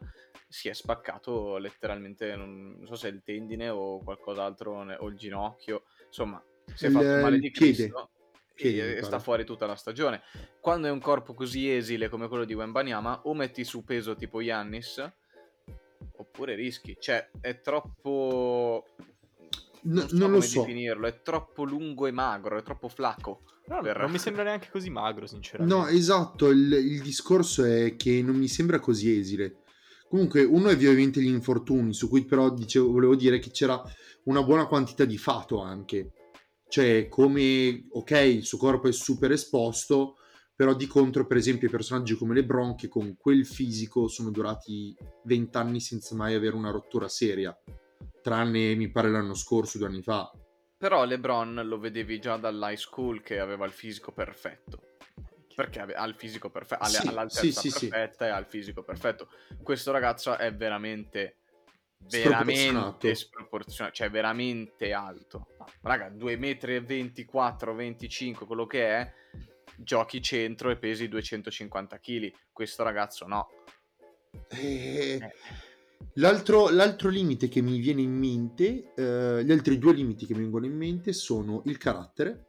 si è spaccato letteralmente, non so se è il tendine o qualcos'altro, o il ginocchio, insomma, si è Il- fatto male di. Cristo Piede, e e sta fuori tutta la stagione. Quando è un corpo così esile come quello di Wembanyama, o metti su peso tipo Yannis, oppure rischi. Cioè, è troppo... No- Non so non lo come so. definirlo, è troppo lungo e magro, è troppo flacco. No, per- Non mi sembra neanche così magro, sinceramente. No, esatto, il, il discorso è che non mi sembra così esile. Comunque, uno è ovviamente gli infortuni, su cui però dicevo, volevo dire che c'era una buona quantità di fato anche. Cioè, come, ok, il suo corpo è super esposto, però di contro, per esempio, i personaggi come LeBron, che con quel fisico sono durati 20 anni senza mai avere una rottura seria. Tranne, mi pare, l'anno scorso, due anni fa. Però LeBron lo vedevi già dall'high school che aveva il fisico perfetto. Perché ha il fisico perfetto, ha Sì, l'altezza sì, sì, perfetta e ha il fisico perfetto. Questo ragazzo è veramente, veramente sproporzionato, cioè veramente alto. Raga, 2,24 m, 25, quello che è, giochi centro e pesi 250 kg. Questo ragazzo no. Eh, L'altro, l'altro limite che mi viene in mente, eh, gli altri due limiti che mi vengono in mente sono il carattere,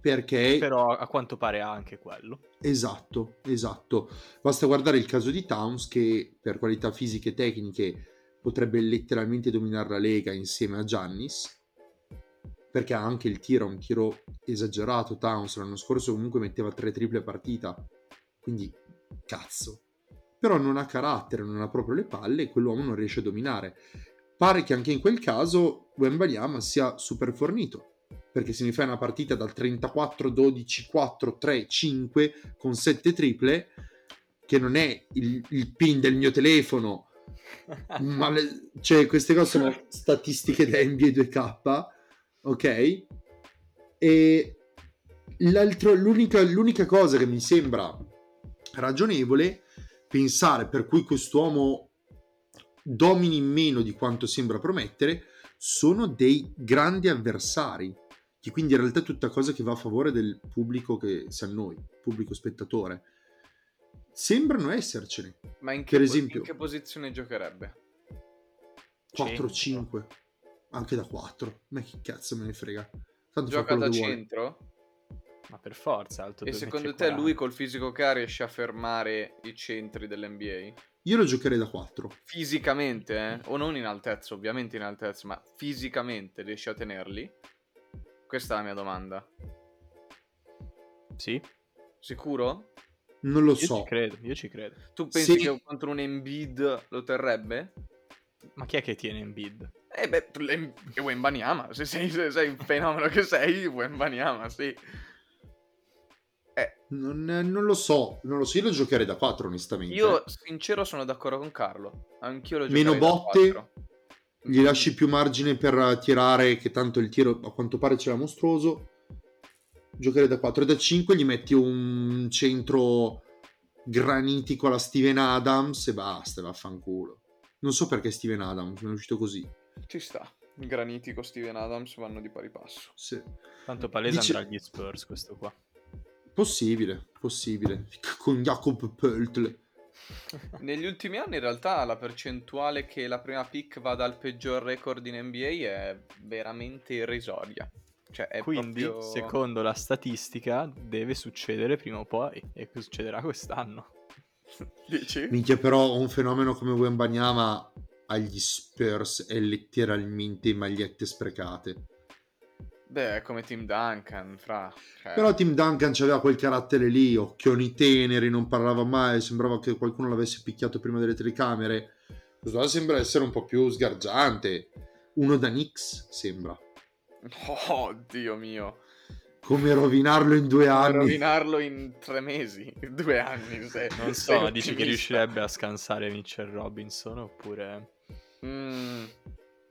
perché Però a quanto pare ha anche quello. esatto, esatto. Basta guardare il caso di Towns che per qualità fisiche e tecniche potrebbe letteralmente dominare la lega insieme a Giannis, perché ha anche il tiro, un tiro esagerato. Towns l'anno scorso comunque metteva tre triple a partita, quindi cazzo. Però non ha carattere, non ha proprio le palle e quell'uomo non riesce a dominare. Pare che anche in quel caso Wembanyama sia super fornito, perché se mi fai una partita dal 34, 12, 4, 3, 5 con 7 triple, che non è il, il pin del mio telefono, ma le- cioè queste cose sono statistiche da NBA 2K, ok? E l'altro- l'unica, l'unica cosa che mi sembra ragionevole pensare per cui quest'uomo domini meno di quanto sembra promettere sono dei grandi avversari che quindi in realtà è tutta cosa che va a favore del pubblico che sa noi, pubblico spettatore. Sembrano essercene. Ma in che, Per esempio- in che posizione giocherebbe? 4-5, anche da 4. Ma che cazzo me ne frega. Tanto Gioca da che vuole. Ma per forza, alto E 2,40 secondo te lui col fisico che ha riesce a fermare i centri dell'NBA? Io lo giocherei da 4. Fisicamente, eh? O non in altezza, ovviamente in altezza, ma fisicamente riesce a tenerli? Questa è la mia domanda. Sì? Sicuro? Non lo Io so. ci credo, io ci credo. Tu pensi Sì. che contro un Embiid lo terrebbe? Ma chi è che tiene in bid? Eh beh, Wembanyama. Se sei, se sei il fenomeno che sei, Wembanyama, sì. Non, non lo so, non lo so. Io lo giocherei da 4, onestamente. Io, sincero, sono d'accordo con Carlo. Anch'io lo Meno giocherei da botte. Gli lasci più margine per tirare, che tanto il tiro a quanto pare ce l'ha mostruoso. Giocherei da 4 e da 5 gli metti un centro granitico alla Steven Adams e basta, vaffanculo. Non so perché Steven Adams, mi è uscito così. Ci sta. Granitico Steven Adams vanno di pari passo. Sì. Tanto palese Dice- andrà agli Spurs questo qua. Possibile, possibile. Con Jacob Pöltl. Negli ultimi anni, in realtà, la percentuale che la prima pick vada al peggior record in NBA è veramente irrisoria. Cioè, è Quindi, proprio... secondo la statistica, deve succedere prima o poi. E succederà quest'anno. Dici? Minchia, però un fenomeno come Wembanyama agli Spurs è letteralmente magliette sprecate. Beh, è come Tim Duncan, fra... cioè- Però Tim Duncan aveva quel carattere lì, occhioni teneri, non parlava mai, sembrava che qualcuno l'avesse picchiato prima delle telecamere. Questo sembra essere un po' più sgargiante. Uno da Knicks sembra. Oh, Dio mio. Come rovinarlo in due anni. rovinarlo in tre mesi, due anni. Se, Non so, dici che riuscirebbe a scansare Mitchell Robinson oppure... Mm,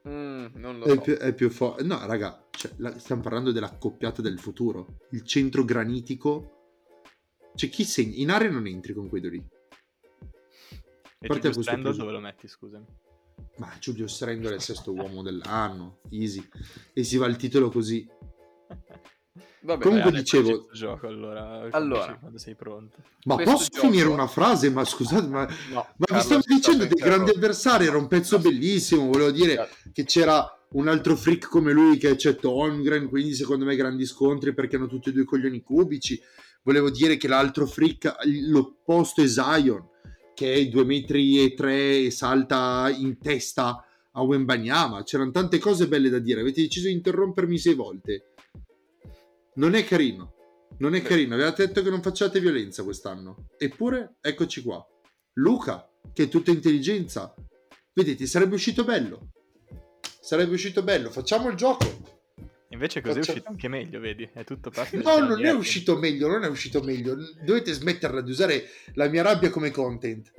mm, non lo È so. più, è più forte. No, raga, cioè, la- stiamo parlando della coppiata del futuro. Il centro granitico. Cioè, chi segna? In area non entri con quello lì. E Parte Randle presu- dove lo metti, scusami? Ma Julius Randle è il sesto uomo dell'anno. Easy. E si va il titolo così. Vabbè, Comunque Vai, dicevo- gioco allora, Allora. quando- sei pronto. Ma Questo posso gioco- finire una frase? Ma scusate, ma, no, ma vi Carlo, stavo sei dicendo stato dei grandi interrotto. avversari. Era un pezzo bellissimo. Volevo dire che c'era un altro freak come lui che c'è Holmgren. Quindi, secondo me, grandi scontri perché hanno tutti e due i coglioni cubici. Volevo dire che l'altro freak, l'opposto è Zion, che è 2 metri e 3 e salta in testa a Wembanyama. C'erano tante cose belle da dire. Avete deciso di interrompermi sei volte. Non è carino. Non è carino. Avevate detto che non facciate violenza quest'anno. Eppure, eccoci qua. Luca, che è tutta intelligenza. Vedete, sarebbe uscito bello. Sarebbe uscito bello. Facciamo il gioco. Invece così è Faccia- uscito anche meglio, vedi? È tutto parte No, non è uscito meglio. Non è uscito meglio. Dovete smetterla di usare la mia rabbia come content.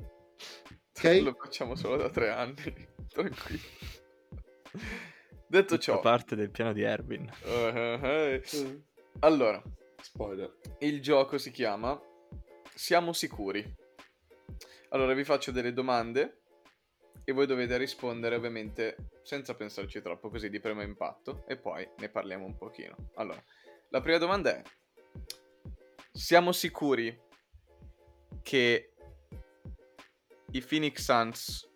Ok? Lo facciamo solo da tre anni. Tranquillo. Detto Tutta ciò, parte del piano di Erwin. eh, eh, eh. Allora, Spoiler. il gioco si chiama Siamo sicuri. Allora vi faccio delle domande e voi dovete rispondere ovviamente senza pensarci troppo, così di primo impatto e poi ne parliamo un pochino. Allora, la prima domanda è Siamo sicuri che i Phoenix Suns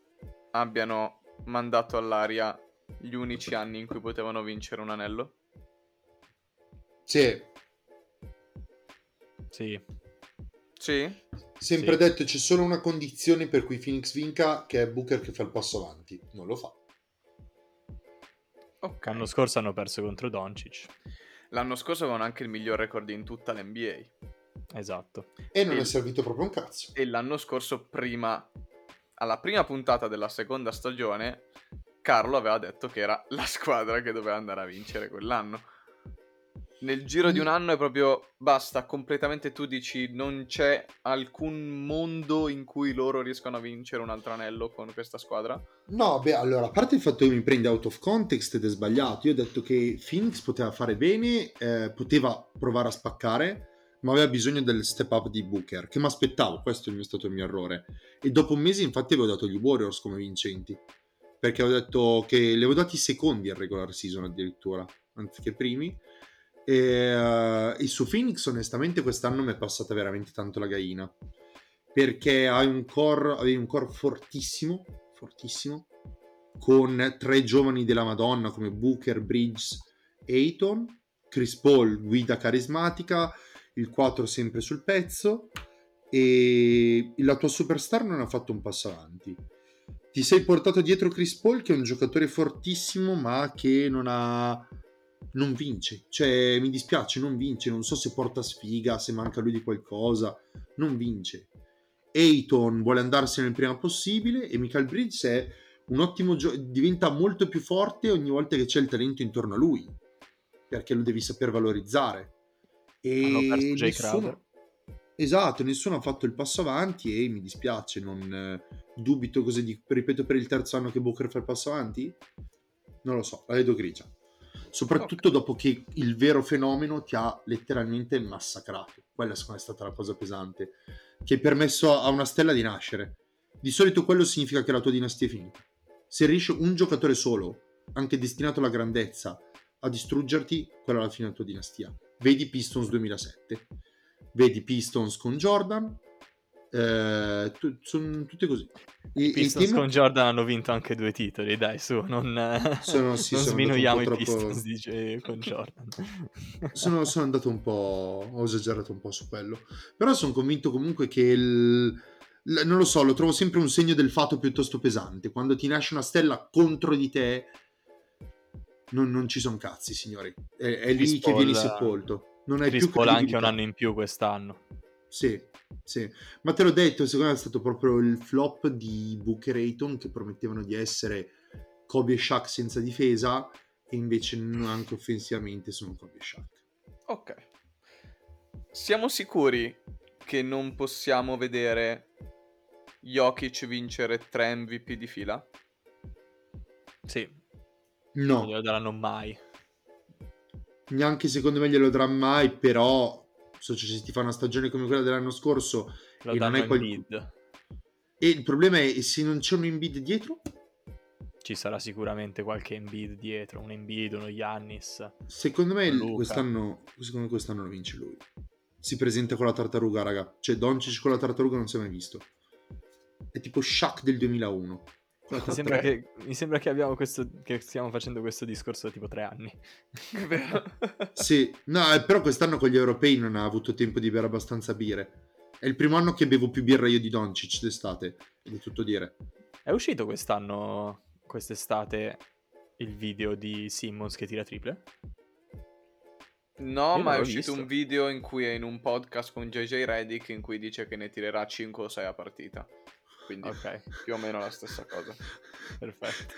abbiano mandato all'aria gli unici anni in cui potevano vincere un anello? Sì, Sì, Sì? sempre Sì. detto c'è solo una condizione per cui Phoenix vinca, che è Booker che fa il passo avanti. Non lo fa. Ok. l'anno scorso hanno perso contro Doncic. L'anno scorso avevano anche il miglior record in tutta l'NBA. Esatto. E non Sì. è servito proprio un cazzo. E l'anno scorso, prima, alla prima puntata della seconda stagione, Carlo aveva detto che era la squadra che doveva andare a vincere quell'anno. Nel giro di un anno è proprio basta, completamente tu dici non c'è alcun mondo in cui loro riescono a vincere un altro anello con questa squadra. No, beh, allora, a parte il fatto che mi prende out of context ed è sbagliato, io ho detto che Phoenix poteva fare bene, eh, poteva provare a spaccare, ma aveva bisogno del step up di Booker, che mi aspettavo, questo è stato il mio errore. E dopo un mese, infatti, avevo dato gli Warriors come vincenti, perché avevo detto che li avevo dati secondi al regular season addirittura, anziché primi. E, eh, e su Phoenix, onestamente, quest'anno mi è passata veramente tanto la gaina perché hai un core, avevi un core fortissimo, fortissimo, con tre giovani della Madonna come Booker, Bridges, Ayton, Chris Paul, guida carismatica, il 4 sempre sul pezzo e la tua superstar non ha fatto un passo avanti. Ti sei portato dietro Chris Paul che è un giocatore fortissimo ma che non ha non vince. Cioè, mi dispiace, non vince. Non so se porta sfiga, se manca lui di qualcosa. Non vince. Ayton vuole andarsene il prima possibile e Michael Bridges è un ottimo gio- diventa molto più forte ogni volta che c'è il talento intorno a lui. Perché lo devi saper valorizzare. E Hanno perso Jay nessuno- Crowder. Esatto, nessuno ha fatto il passo avanti e mi dispiace, non eh, dubito cosa di ripeto per il terzo anno che Booker fa il passo avanti? Non lo so, la vedo grigia. Soprattutto dopo che il vero fenomeno ti ha letteralmente massacrato. Quella secondo me è stata la cosa pesante, che hai permesso a una stella di nascere. Di solito quello significa che la tua dinastia è finita. Se riesce un giocatore solo, anche destinato alla grandezza, a distruggerti, quella è la fine della tua dinastia. Vedi Pistons 2007 vedi Pistons con Jordan, eh, tu- sono tutte così. I, I Pistons team con Jordan hanno vinto anche due titoli, dai, su, non, Sono- sì, non sono sminuiamo i troppo- Pistons dice, con Jordan. sono, sono andato un po', ho esagerato un po' su quello, però sono convinto comunque che il, non lo so, lo trovo sempre un segno del fatto piuttosto pesante. Quando ti nasce una stella contro di te, non, non ci sono cazzi, signori. È, è lì Chris che vieni sepolto. Non hai Chris più Paul anche un anno in più quest'anno. Sì, sì. Ma te l'ho detto, secondo me è stato proprio il flop di Booker Ayton che promettevano di essere Kobe e Shaq senza difesa e invece non anche offensivamente sono Kobe e Shaq. Ok. Siamo sicuri che non possiamo vedere Jokic vincere 3 MVP di fila? Sì, non No, glielo daranno mai. neanche secondo me glielo darà mai, però cioè, se ti fa una stagione come quella dell'anno scorso Lo E non è bid. e il problema è se non c'è un Embiid dietro, Ci sarà sicuramente qualche Embiid dietro, un Embiid, uno Giannis. secondo me quest'anno, secondo me quest'anno lo vince lui. Si presenta con la tartaruga, raga. Cioè Doncic con la tartaruga non si è mai visto. È tipo Shaq del 2001. Mi sembra, che, mi sembra che, abbiamo questo, che stiamo facendo questo discorso da tipo tre anni. Sì, no, eh, però quest'anno con gli europei non ha avuto tempo di bere abbastanza bire. È il primo anno che bevo più birra io di Doncic d'estate, è tutto dire. È uscito quest'anno, quest'estate, il video di Simmons che tira triple? No, Io ma è uscito visto. un video in cui è in un podcast con JJ Reddick in cui dice che ne tirerà 5 o 6 a partita. Quindi Ok, più o meno la stessa cosa. perfetto.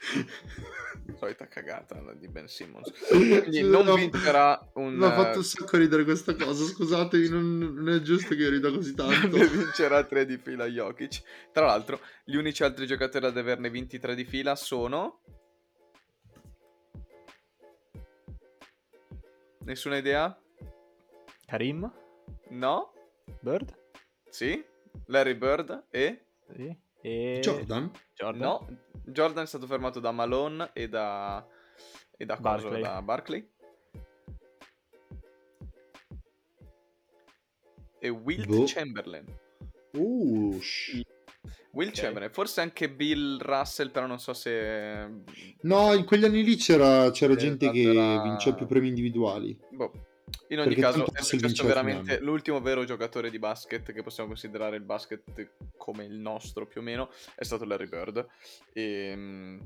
Solita cagata di Ben Simmons. Quindi non No, vincerà un... Mi ha fatto eh, un sacco ridere questa cosa, scusatemi, non, non è giusto che io rida così tanto. ne vincerà 3 di fila Jokic. Tra l'altro, gli unici altri giocatori ad averne vinti 3 di fila sono... Nessuna idea? Karim? No? Bird? Sì? Larry Bird e... Sì. E... Jordan? Jordan? No, Jordan è stato fermato da Malone e da... E da coso, Barkley. da Barkley. E Wilt Boh. Chamberlain. Uh, sh- Will Ok. Chamberlain, forse anche Bill Russell, però non so se... No, in quegli anni lì c'era, c'era gente che era- vinceva più premi individuali. Boh. In ogni Perché caso è vinceva veramente finale. l'ultimo vero giocatore di basket che possiamo considerare il basket come il nostro più o meno è stato Larry Bird e,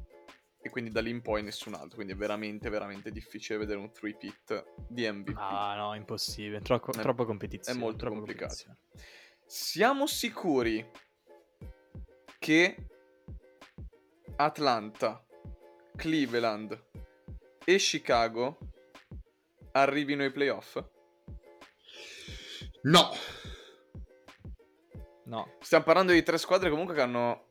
e quindi da lì in poi nessun altro quindi è veramente veramente difficile vedere un 3-pit di MVP Ah, no, impossibile. Troppo, È- troppa competizione. è molto troppa complicato. siamo sicuri che Atlanta Cleveland e Chicago arrivino ai playoff? No, No, Stiamo parlando di tre squadre comunque che hanno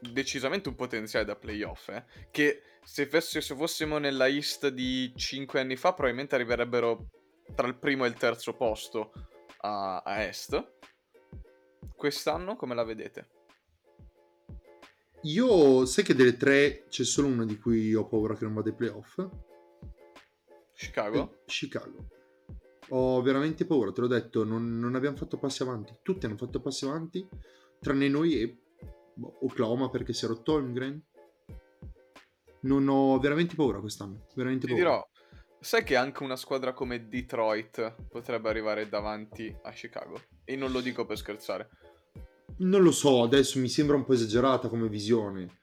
decisamente un potenziale da playoff. Eh? Che se, fesse- se fossimo nella East di 5 anni fa, probabilmente arriverebbero tra il primo e il terzo posto a, a Est. Quest'anno come la vedete? io sai che delle tre c'è solo una di cui ho paura che non vada ai playoff. Chicago? Eh, Chicago. Ho veramente paura, te l'ho detto, non, non abbiamo fatto passi avanti. Tutti hanno fatto passi avanti, tranne noi e boh, Oklahoma perché si è rotto Holmgren. Non ho veramente paura quest'anno, veramente Ti paura. dirò, sai che anche una squadra come Detroit potrebbe arrivare davanti a Chicago? E non lo dico per scherzare. Non lo so, adesso mi sembra un po' esagerata come visione.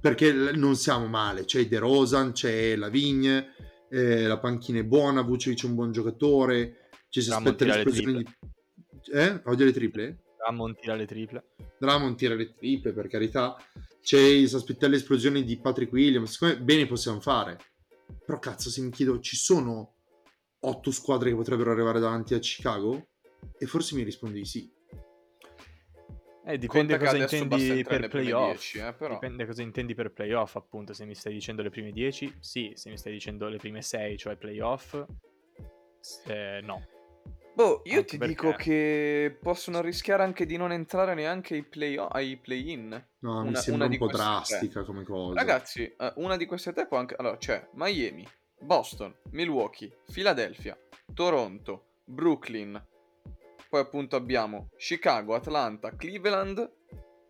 Perché non siamo male, c'è De Rosan, c'è Lavigne, eh, la panchina è buona, Vucevic è un buon giocatore, ci si Drummond aspetta l'esplosione di... Eh? Odio le triple? Drummond tira le triple. Drummond tira le triple, per carità. C'è si aspetta l'esplosione di Patrick Williams, secondo me bene possiamo fare. Però cazzo, se mi chiedo, ci sono otto squadre che potrebbero arrivare davanti a Chicago? E forse mi rispondi di sì. Eh, dipende Conta cosa intendi per playoff. 10, eh, però. Dipende cosa intendi per playoff, appunto. Se mi stai dicendo le prime 10, sì. Se mi stai dicendo le prime 6, cioè playoff, eh, no. Boh, io Anche ti perché- dico che possono rischiare anche di non entrare neanche ai, play ai play-in. No, mi Una- sembra una un po' queste tre. drastica come cosa. Ragazzi, eh, una di queste tre può anche... Allora, c'è Miami, Boston, Milwaukee, Philadelphia, Toronto, Brooklyn. Poi appunto abbiamo Chicago, Atlanta, Cleveland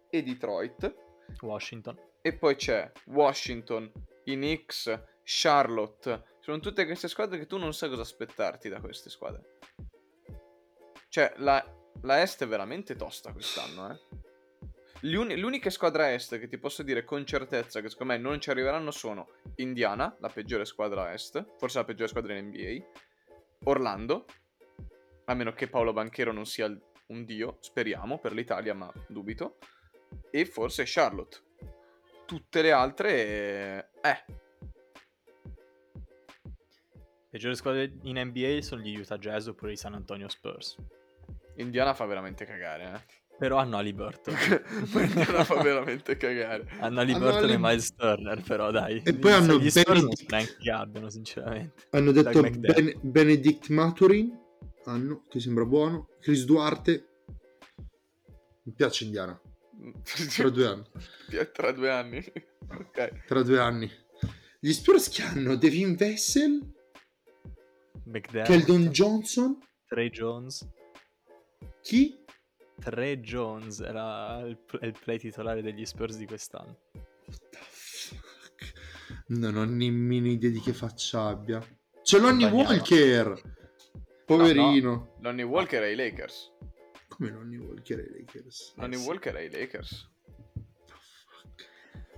e Detroit. Washington. E poi c'è Washington, i Knicks, Charlotte. Sono tutte queste squadre che tu non sai cosa aspettarti da queste squadre. Cioè, la, la Est è veramente tosta quest'anno, eh. Gli uni- l'unica squadra Est che ti posso dire con certezza che secondo me non ci arriveranno sono Indiana, la peggiore squadra Est, forse la peggiore squadra in NBA, Orlando, a meno che Paolo Banchero non sia un dio, speriamo per l'Italia, ma dubito, e forse Charlotte. Tutte le altre, eh, Peggiori squadre in NBA sono gli Utah Jazz oppure i San Antonio Spurs. Indiana fa veramente cagare, eh. Però hanno Ali Burton. Ma Indiana fa veramente cagare. hanno Ali Hanno Burton Ali- e Miles Turner, però dai. E poi hanno non Benedict- so neanche che abbiano, sinceramente. Hanno detto. Ben- Benedict Maturin, hanno, che sembra buono. Chris Duarte. Mi piace Indiana. Tra due anni. Tra due anni. ok. Tra due anni. Gli Spurs che hanno Devin Vessel, McDermott, Keldon Johnson, Trey Jones. chi? Trey Jones era il, il play titolare degli Spurs di quest'anno. What the fuck? Non ho nemmeno idea di che faccia abbia. C'è Lonnie Compagniano. Walker. Poverino. Lonnie Walker ai Lakers. Come Lonnie Walker ai Lakers? Lonnie Eh. Walker ai Lakers.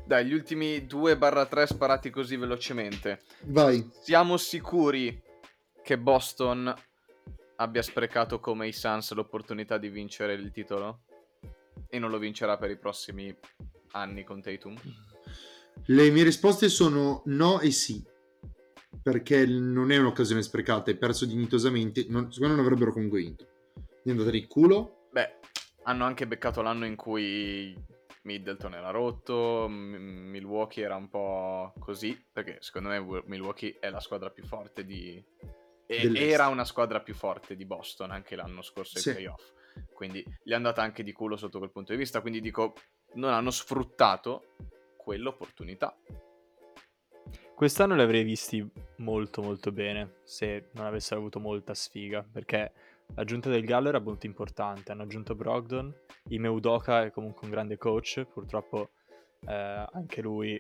Dai, gli ultimi 2-3 sparati così velocemente. Vai. Siamo sicuri che Boston abbia sprecato come i Suns l'opportunità di vincere il titolo? E non lo vincerà per i prossimi anni con Tatum? Le mie risposte sono no e sì. Perché non è un'occasione sprecata, è perso dignitosamente. Non, secondo me non avrebbero comunque vinto. È andata di culo. Beh, hanno anche beccato l'anno in cui Middleton era rotto, M- Milwaukee era un po' così, perché secondo me Milwaukee è la squadra più forte di... e- era una squadra più forte di Boston anche l'anno scorso ai Sì. playoff. Quindi gli è andata anche di culo sotto quel punto di vista, quindi dico, non hanno sfruttato quell'opportunità. Quest'anno li avrei visti molto molto bene se non avessero avuto molta sfiga, perché l'aggiunta del Gallo era molto importante, hanno aggiunto Brogdon, Ime Udoka è comunque un grande coach, purtroppo eh, anche lui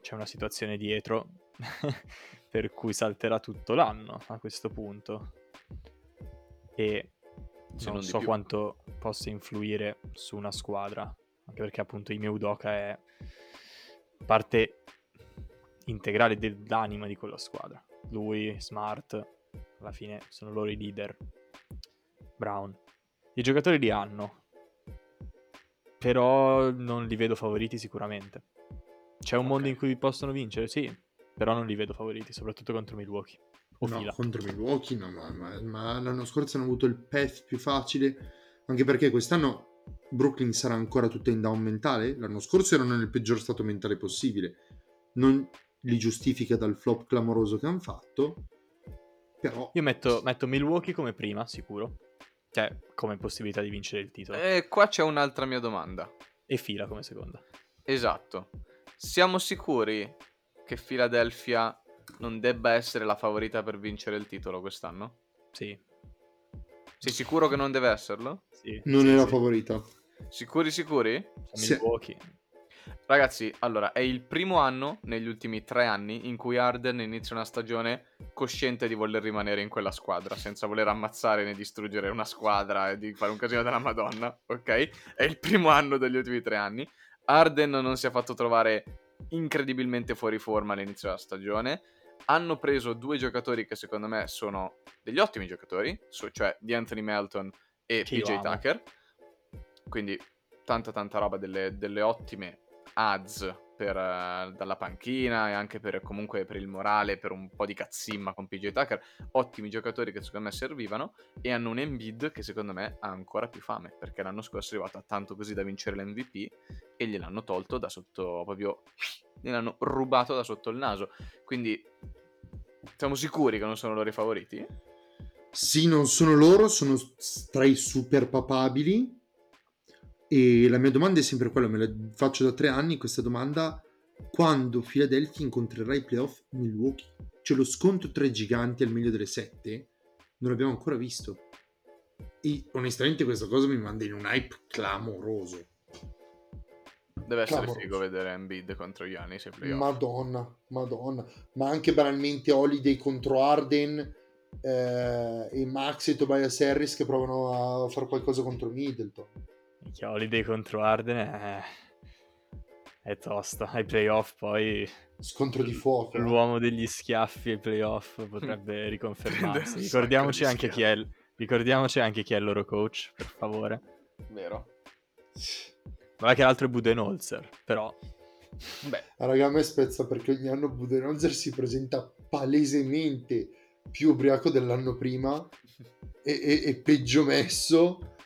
c'è una situazione dietro per cui salterà tutto l'anno a questo punto e non, non so più. quanto possa influire su una squadra, anche perché appunto Ime Udoka è parte integrale dell'anima di quella squadra. Lui, Smart, alla fine sono loro i leader. Brown. I giocatori li hanno, però non li vedo favoriti sicuramente. C'è un mondo Ok. in cui possono vincere, sì, però non li vedo favoriti, soprattutto contro Milwaukee. O no, fila. contro Milwaukee, no, ma, ma- ma l'anno scorso hanno avuto il path più facile. Anche perché quest'anno Brooklyn sarà ancora tutta in down mentale. L'anno scorso erano nel peggior stato mentale possibile. Non li giustifica dal flop clamoroso che hanno fatto. Però Io metto, metto Milwaukee come prima, sicuro. Cioè, come possibilità di vincere il titolo. E qua c'è un'altra mia domanda. E fila come seconda. Esatto. Siamo sicuri che Philadelphia non debba essere la favorita per vincere il titolo quest'anno? Sì. Sei sicuro che non deve esserlo? sì non sì, è la sì. favorita. Sicuri sicuri? Sì. Milwaukee. Ragazzi, allora, è il primo anno negli ultimi tre anni in cui Arden inizia una stagione cosciente di voler rimanere in quella squadra, senza voler ammazzare né distruggere una squadra e di fare un casino della Madonna, ok? È il primo anno degli ultimi tre anni. Arden non si è fatto trovare incredibilmente fuori forma all'inizio della stagione. hanno preso due giocatori che secondo me sono degli ottimi giocatori, cioè di Anthony Melton e Che PJ. Tucker. Quindi tanta tanta roba, delle, delle ottime ads per, eh, dalla panchina e anche per comunque per il morale, per un po' di cazzimma con PJ Tucker. Ottimi giocatori che secondo me servivano e hanno un Embiid che secondo me ha ancora più fame perché l'anno scorso è arrivato a tanto così da vincere l'MVP e gliel'hanno tolto da sotto proprio gliel'hanno rubato da sotto il naso. Quindi siamo sicuri che non sono loro i favoriti? Sì, non sono loro, sono tra i super papabili. E la mia domanda è sempre quella, me la faccio da tre anni questa domanda. Quando Philadelphia incontrerà i playoff Milwaukee? Cioè lo scontro tra i giganti al meglio delle sette? Non l'abbiamo ancora visto. E onestamente questa cosa mi manda in un hype clamoroso. Deve essere Clamoroso. figo vedere Embiid contro Giannis ai playoff. Madonna, madonna. Ma anche banalmente Holiday contro Arden eh, e Max e Tobias Harris che provano a fare qualcosa contro Middleton. Minchia, Holiday contro Arden è... è tosta. Ai playoff poi Scontro di fuoco. l'uomo degli schiaffi ai playoff potrebbe riconfermarsi. Un Ricordiamoci anche chi è il... Ricordiamoci anche chi è il loro coach, per favore. Vero? Guarda che l'altro è Budenholzer, però... Beh, Raga, a me spezza perché ogni anno Budenholzer si presenta palesemente più ubriaco dell'anno prima e, e- e peggio messo,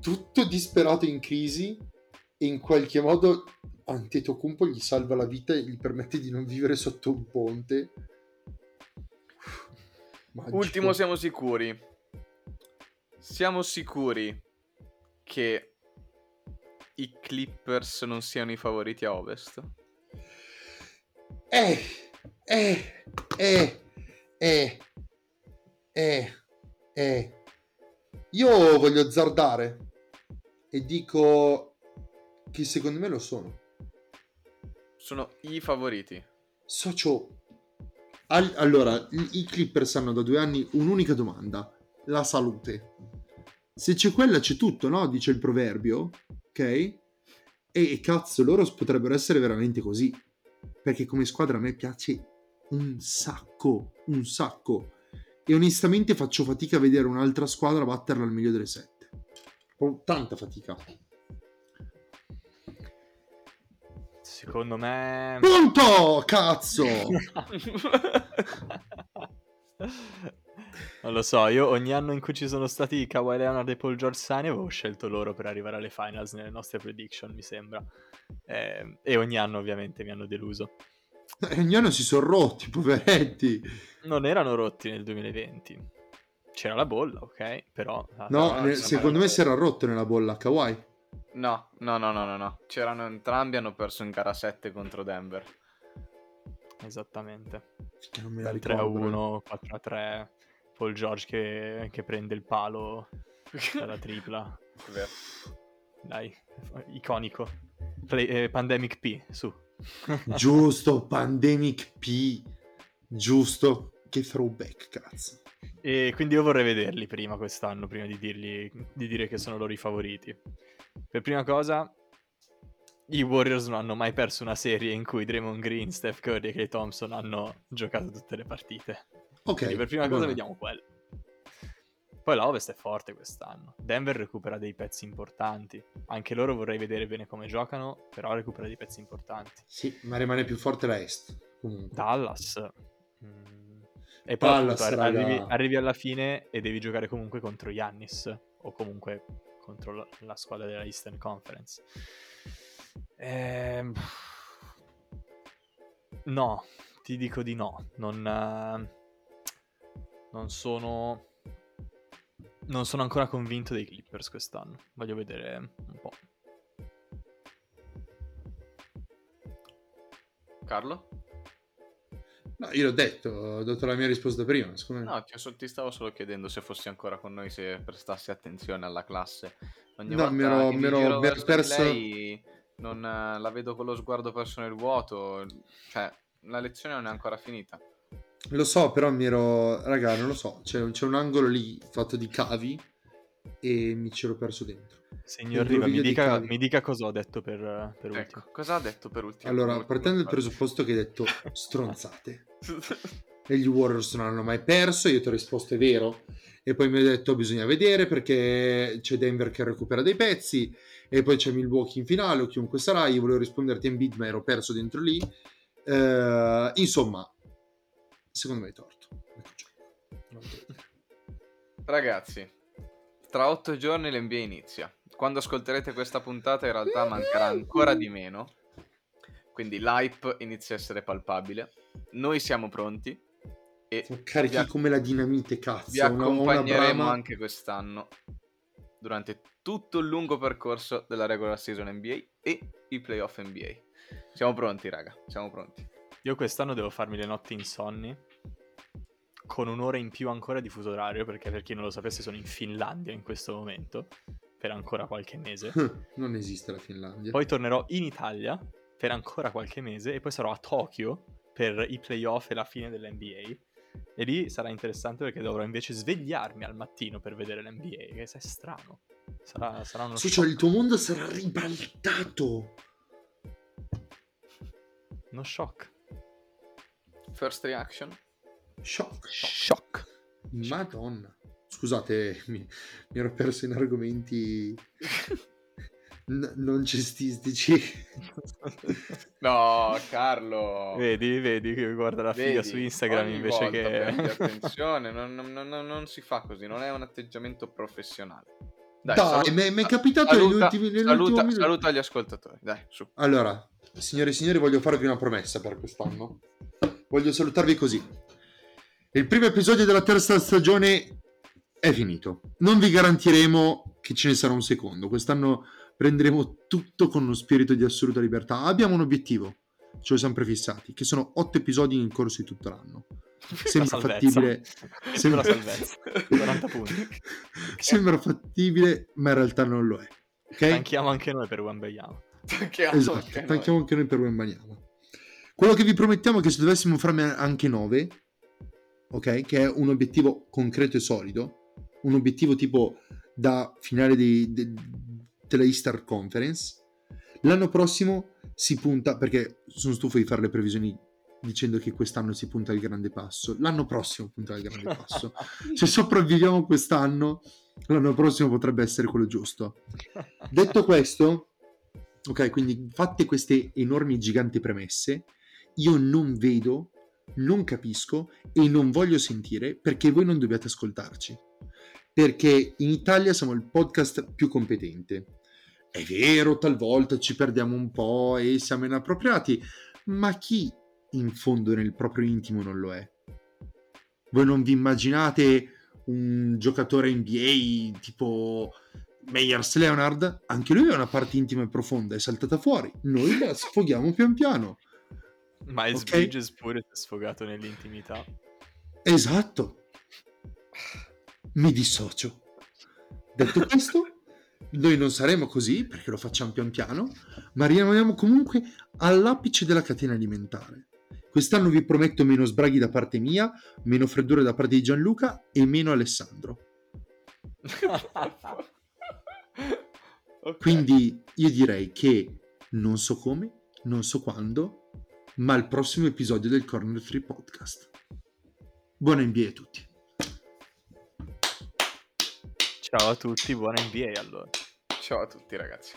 tutto disperato in crisi e in qualche modo Antetokounmpo gli salva la vita e gli permette di non vivere sotto un ponte. Magico. ultimo siamo sicuri. Siamo sicuri che i Clippers non siano i favoriti a Ovest? Eh, eh, eh, eh, eh, eh. Io voglio azzardare e dico che secondo me lo sono. Sono i favoriti. Socio. Al- allora, i i Clippers hanno da due anni un'unica domanda: la salute. Se c'è quella, c'è tutto, no? Dice il proverbio, ok? E, e cazzo, loro potrebbero essere veramente così. Perché come squadra a me piace un sacco, un sacco. E onestamente faccio fatica a vedere un'altra squadra batterla al meglio delle sette. Ho tanta fatica. Secondo me... Punto! Cazzo! non lo so, io ogni anno in cui ci sono stati Kawhi Leonard e Paul George Sani avevo scelto loro per arrivare alle finals nelle nostre prediction, mi sembra. Eh, e ogni anno ovviamente mi hanno deluso. E ogni anno si sono rotti, poveretti. Non erano rotti nel 2020. C'era la bolla, ok, però... No, no, ne- siamo secondo me si era rotto nella bolla Kawhi. No, no, no, no, no, no. C'erano entrambi, hanno perso in gara 7 contro Denver. Esattamente. Che non me la Dal 3 a ricordo. 1, 4 a 3. Paul George che, che prende il palo dalla tripla. Vero. Dai, iconico. Play- eh, Pandemic P, su. Giusto, Pandemic P. Giusto. Che throwback, cazzo. E quindi io vorrei vederli prima quest'anno, prima di, dirgli, di dire che sono loro i favoriti. Per prima cosa, i Warriors non hanno mai perso una serie in cui Draymond Green, Steph Curry e Clay Thompson hanno giocato tutte le partite. Ok. Quindi per prima cosa vediamo quello. Poi la Ovest è forte quest'anno. Denver recupera dei pezzi importanti. Anche loro vorrei vedere bene come giocano, però recupera dei pezzi importanti. Sì, ma rimane più forte la Est. Comunque. Dallas. mm, E poi Dallas, appunto, arrivi, arrivi alla fine e devi giocare comunque contro Giannis o comunque contro la, la squadra della Eastern Conference. Ehm, No, ti dico di no. Non, eh, non sono. Non sono ancora convinto dei Clippers quest'anno. Voglio vedere un po'. Carlo? No, io l'ho detto, ho dato la mia risposta prima. secondo me. No, ti, ti stavo solo chiedendo se fossi ancora con noi, se prestassi attenzione alla classe. Ogni No, mi ero- mi ero perso- lei, non, eh, la vedo con lo sguardo perso nel vuoto. Cioè, la lezione non è ancora finita. Lo so, però mi ero... Raga, non lo so. C'è, c'è un angolo lì fatto di cavi e mi c'ero perso dentro. Signor Riva, mi di dica, mi dica cosa ho detto per, per ultimo. Ecco, cosa ha detto per ultimo? Allora, per ultimo partendo dal presupposto che hai detto stronzate, e gli Warriors non hanno mai perso, io ti ho risposto è vero. E poi mi hai detto bisogna vedere perché c'è Denver che recupera dei pezzi e poi c'è Milwaukee in finale o chiunque sarà. Io volevo risponderti in bid ma ero perso dentro lì. Eh, insomma, secondo me hai torto. Ecco Ragazzi, tra otto giorni l'NBA inizia. Quando ascolterete questa puntata in realtà mancherà ancora di meno. Quindi l'hype inizia a essere palpabile. Noi siamo pronti. E Siamo carichi vi, come la dinamite, cazzo. vi accompagneremo una anche quest'anno durante tutto il lungo percorso della regular season NBA e i playoff NBA. Siamo pronti, raga. Siamo pronti. Io quest'anno devo farmi le notti insonni con un'ora in più ancora di fuso orario perché per chi non lo sapesse sono in Finlandia in questo momento per ancora qualche mese. non esiste la Finlandia. Poi tornerò in Italia per ancora qualche mese e poi sarò a Tokyo per i playoff e la fine dell'NBA. E lì sarà interessante perché dovrò invece svegliarmi al mattino per vedere l'NBA, che è strano. Sarà, sarà uno sì, cioè il tuo mondo sarà ribaltato. Uno shock. First reaction? Shock. Shock. Madonna. Scusate, mi, mi ero perso in argomenti n- non cestistici. no, Carlo. Vedi, vedi che guarda la figa Vedi, su Instagram invece che... attenzione, non, non, non, non, si fa così, non è un atteggiamento professionale. Dai, dai mi, mi è capitato saluta, negli ultimi, saluta, saluta gli ascoltatori, dai, su. Allora, signore e signori, voglio farvi una promessa per quest'anno. Voglio salutarvi così. Il primo episodio della terza stagione è finito. Non vi garantiremo che ce ne sarà un secondo. Quest'anno prenderemo tutto con uno spirito di assoluta libertà. Abbiamo un obiettivo, ce lo siamo prefissati, che sono otto episodi in corso di tutto l'anno. Sembra fattibile. Sembra... salvezza. 40 punti. Sembra fattibile, ma in realtà non lo è. Okay? Tanchiamo anche noi per Wembayama. Tanchiamo esatto, anche tanchiamo anche noi per Wembayama. Quello che vi promettiamo è che se dovessimo farne anche 9, ok? Che è un obiettivo concreto e solido, un obiettivo tipo da finale di, di, della Easter Conference. L'anno prossimo si punta, perché sono stufo di fare le previsioni dicendo che quest'anno si punta al grande passo. L'anno prossimo punta al grande passo. Se sopravviviamo quest'anno, l'anno prossimo potrebbe essere quello giusto. Detto questo, ok, quindi fatte queste enormi giganti premesse, io non vedo, non capisco e non voglio sentire perché voi non dobbiate ascoltarci. Perché in Italia siamo il podcast più competente. È vero, talvolta ci perdiamo un po' e siamo inappropriati, ma chi in fondo nel proprio intimo non lo è? Voi non vi immaginate un giocatore NBA tipo Meyers Leonard? Anche lui ha una parte intima e profonda, è saltata fuori. Noi la sfoghiamo pian piano. Miles okay? Bridges pure si è sfogato nell'intimità. Esatto. Mi dissocio. Detto questo, noi non saremo così perché lo facciamo pian piano, ma rimaniamo comunque all'apice della catena alimentare. Quest'anno vi prometto meno sbraghi da parte mia, meno freddure da parte di Gianluca e meno Alessandro. okay. Quindi io direi che non so come, non so quando, ma al prossimo episodio del Corner 3 Podcast. Buona NBA a tutti. Ciao a tutti, buona NBA allora. Ciao a tutti ragazzi.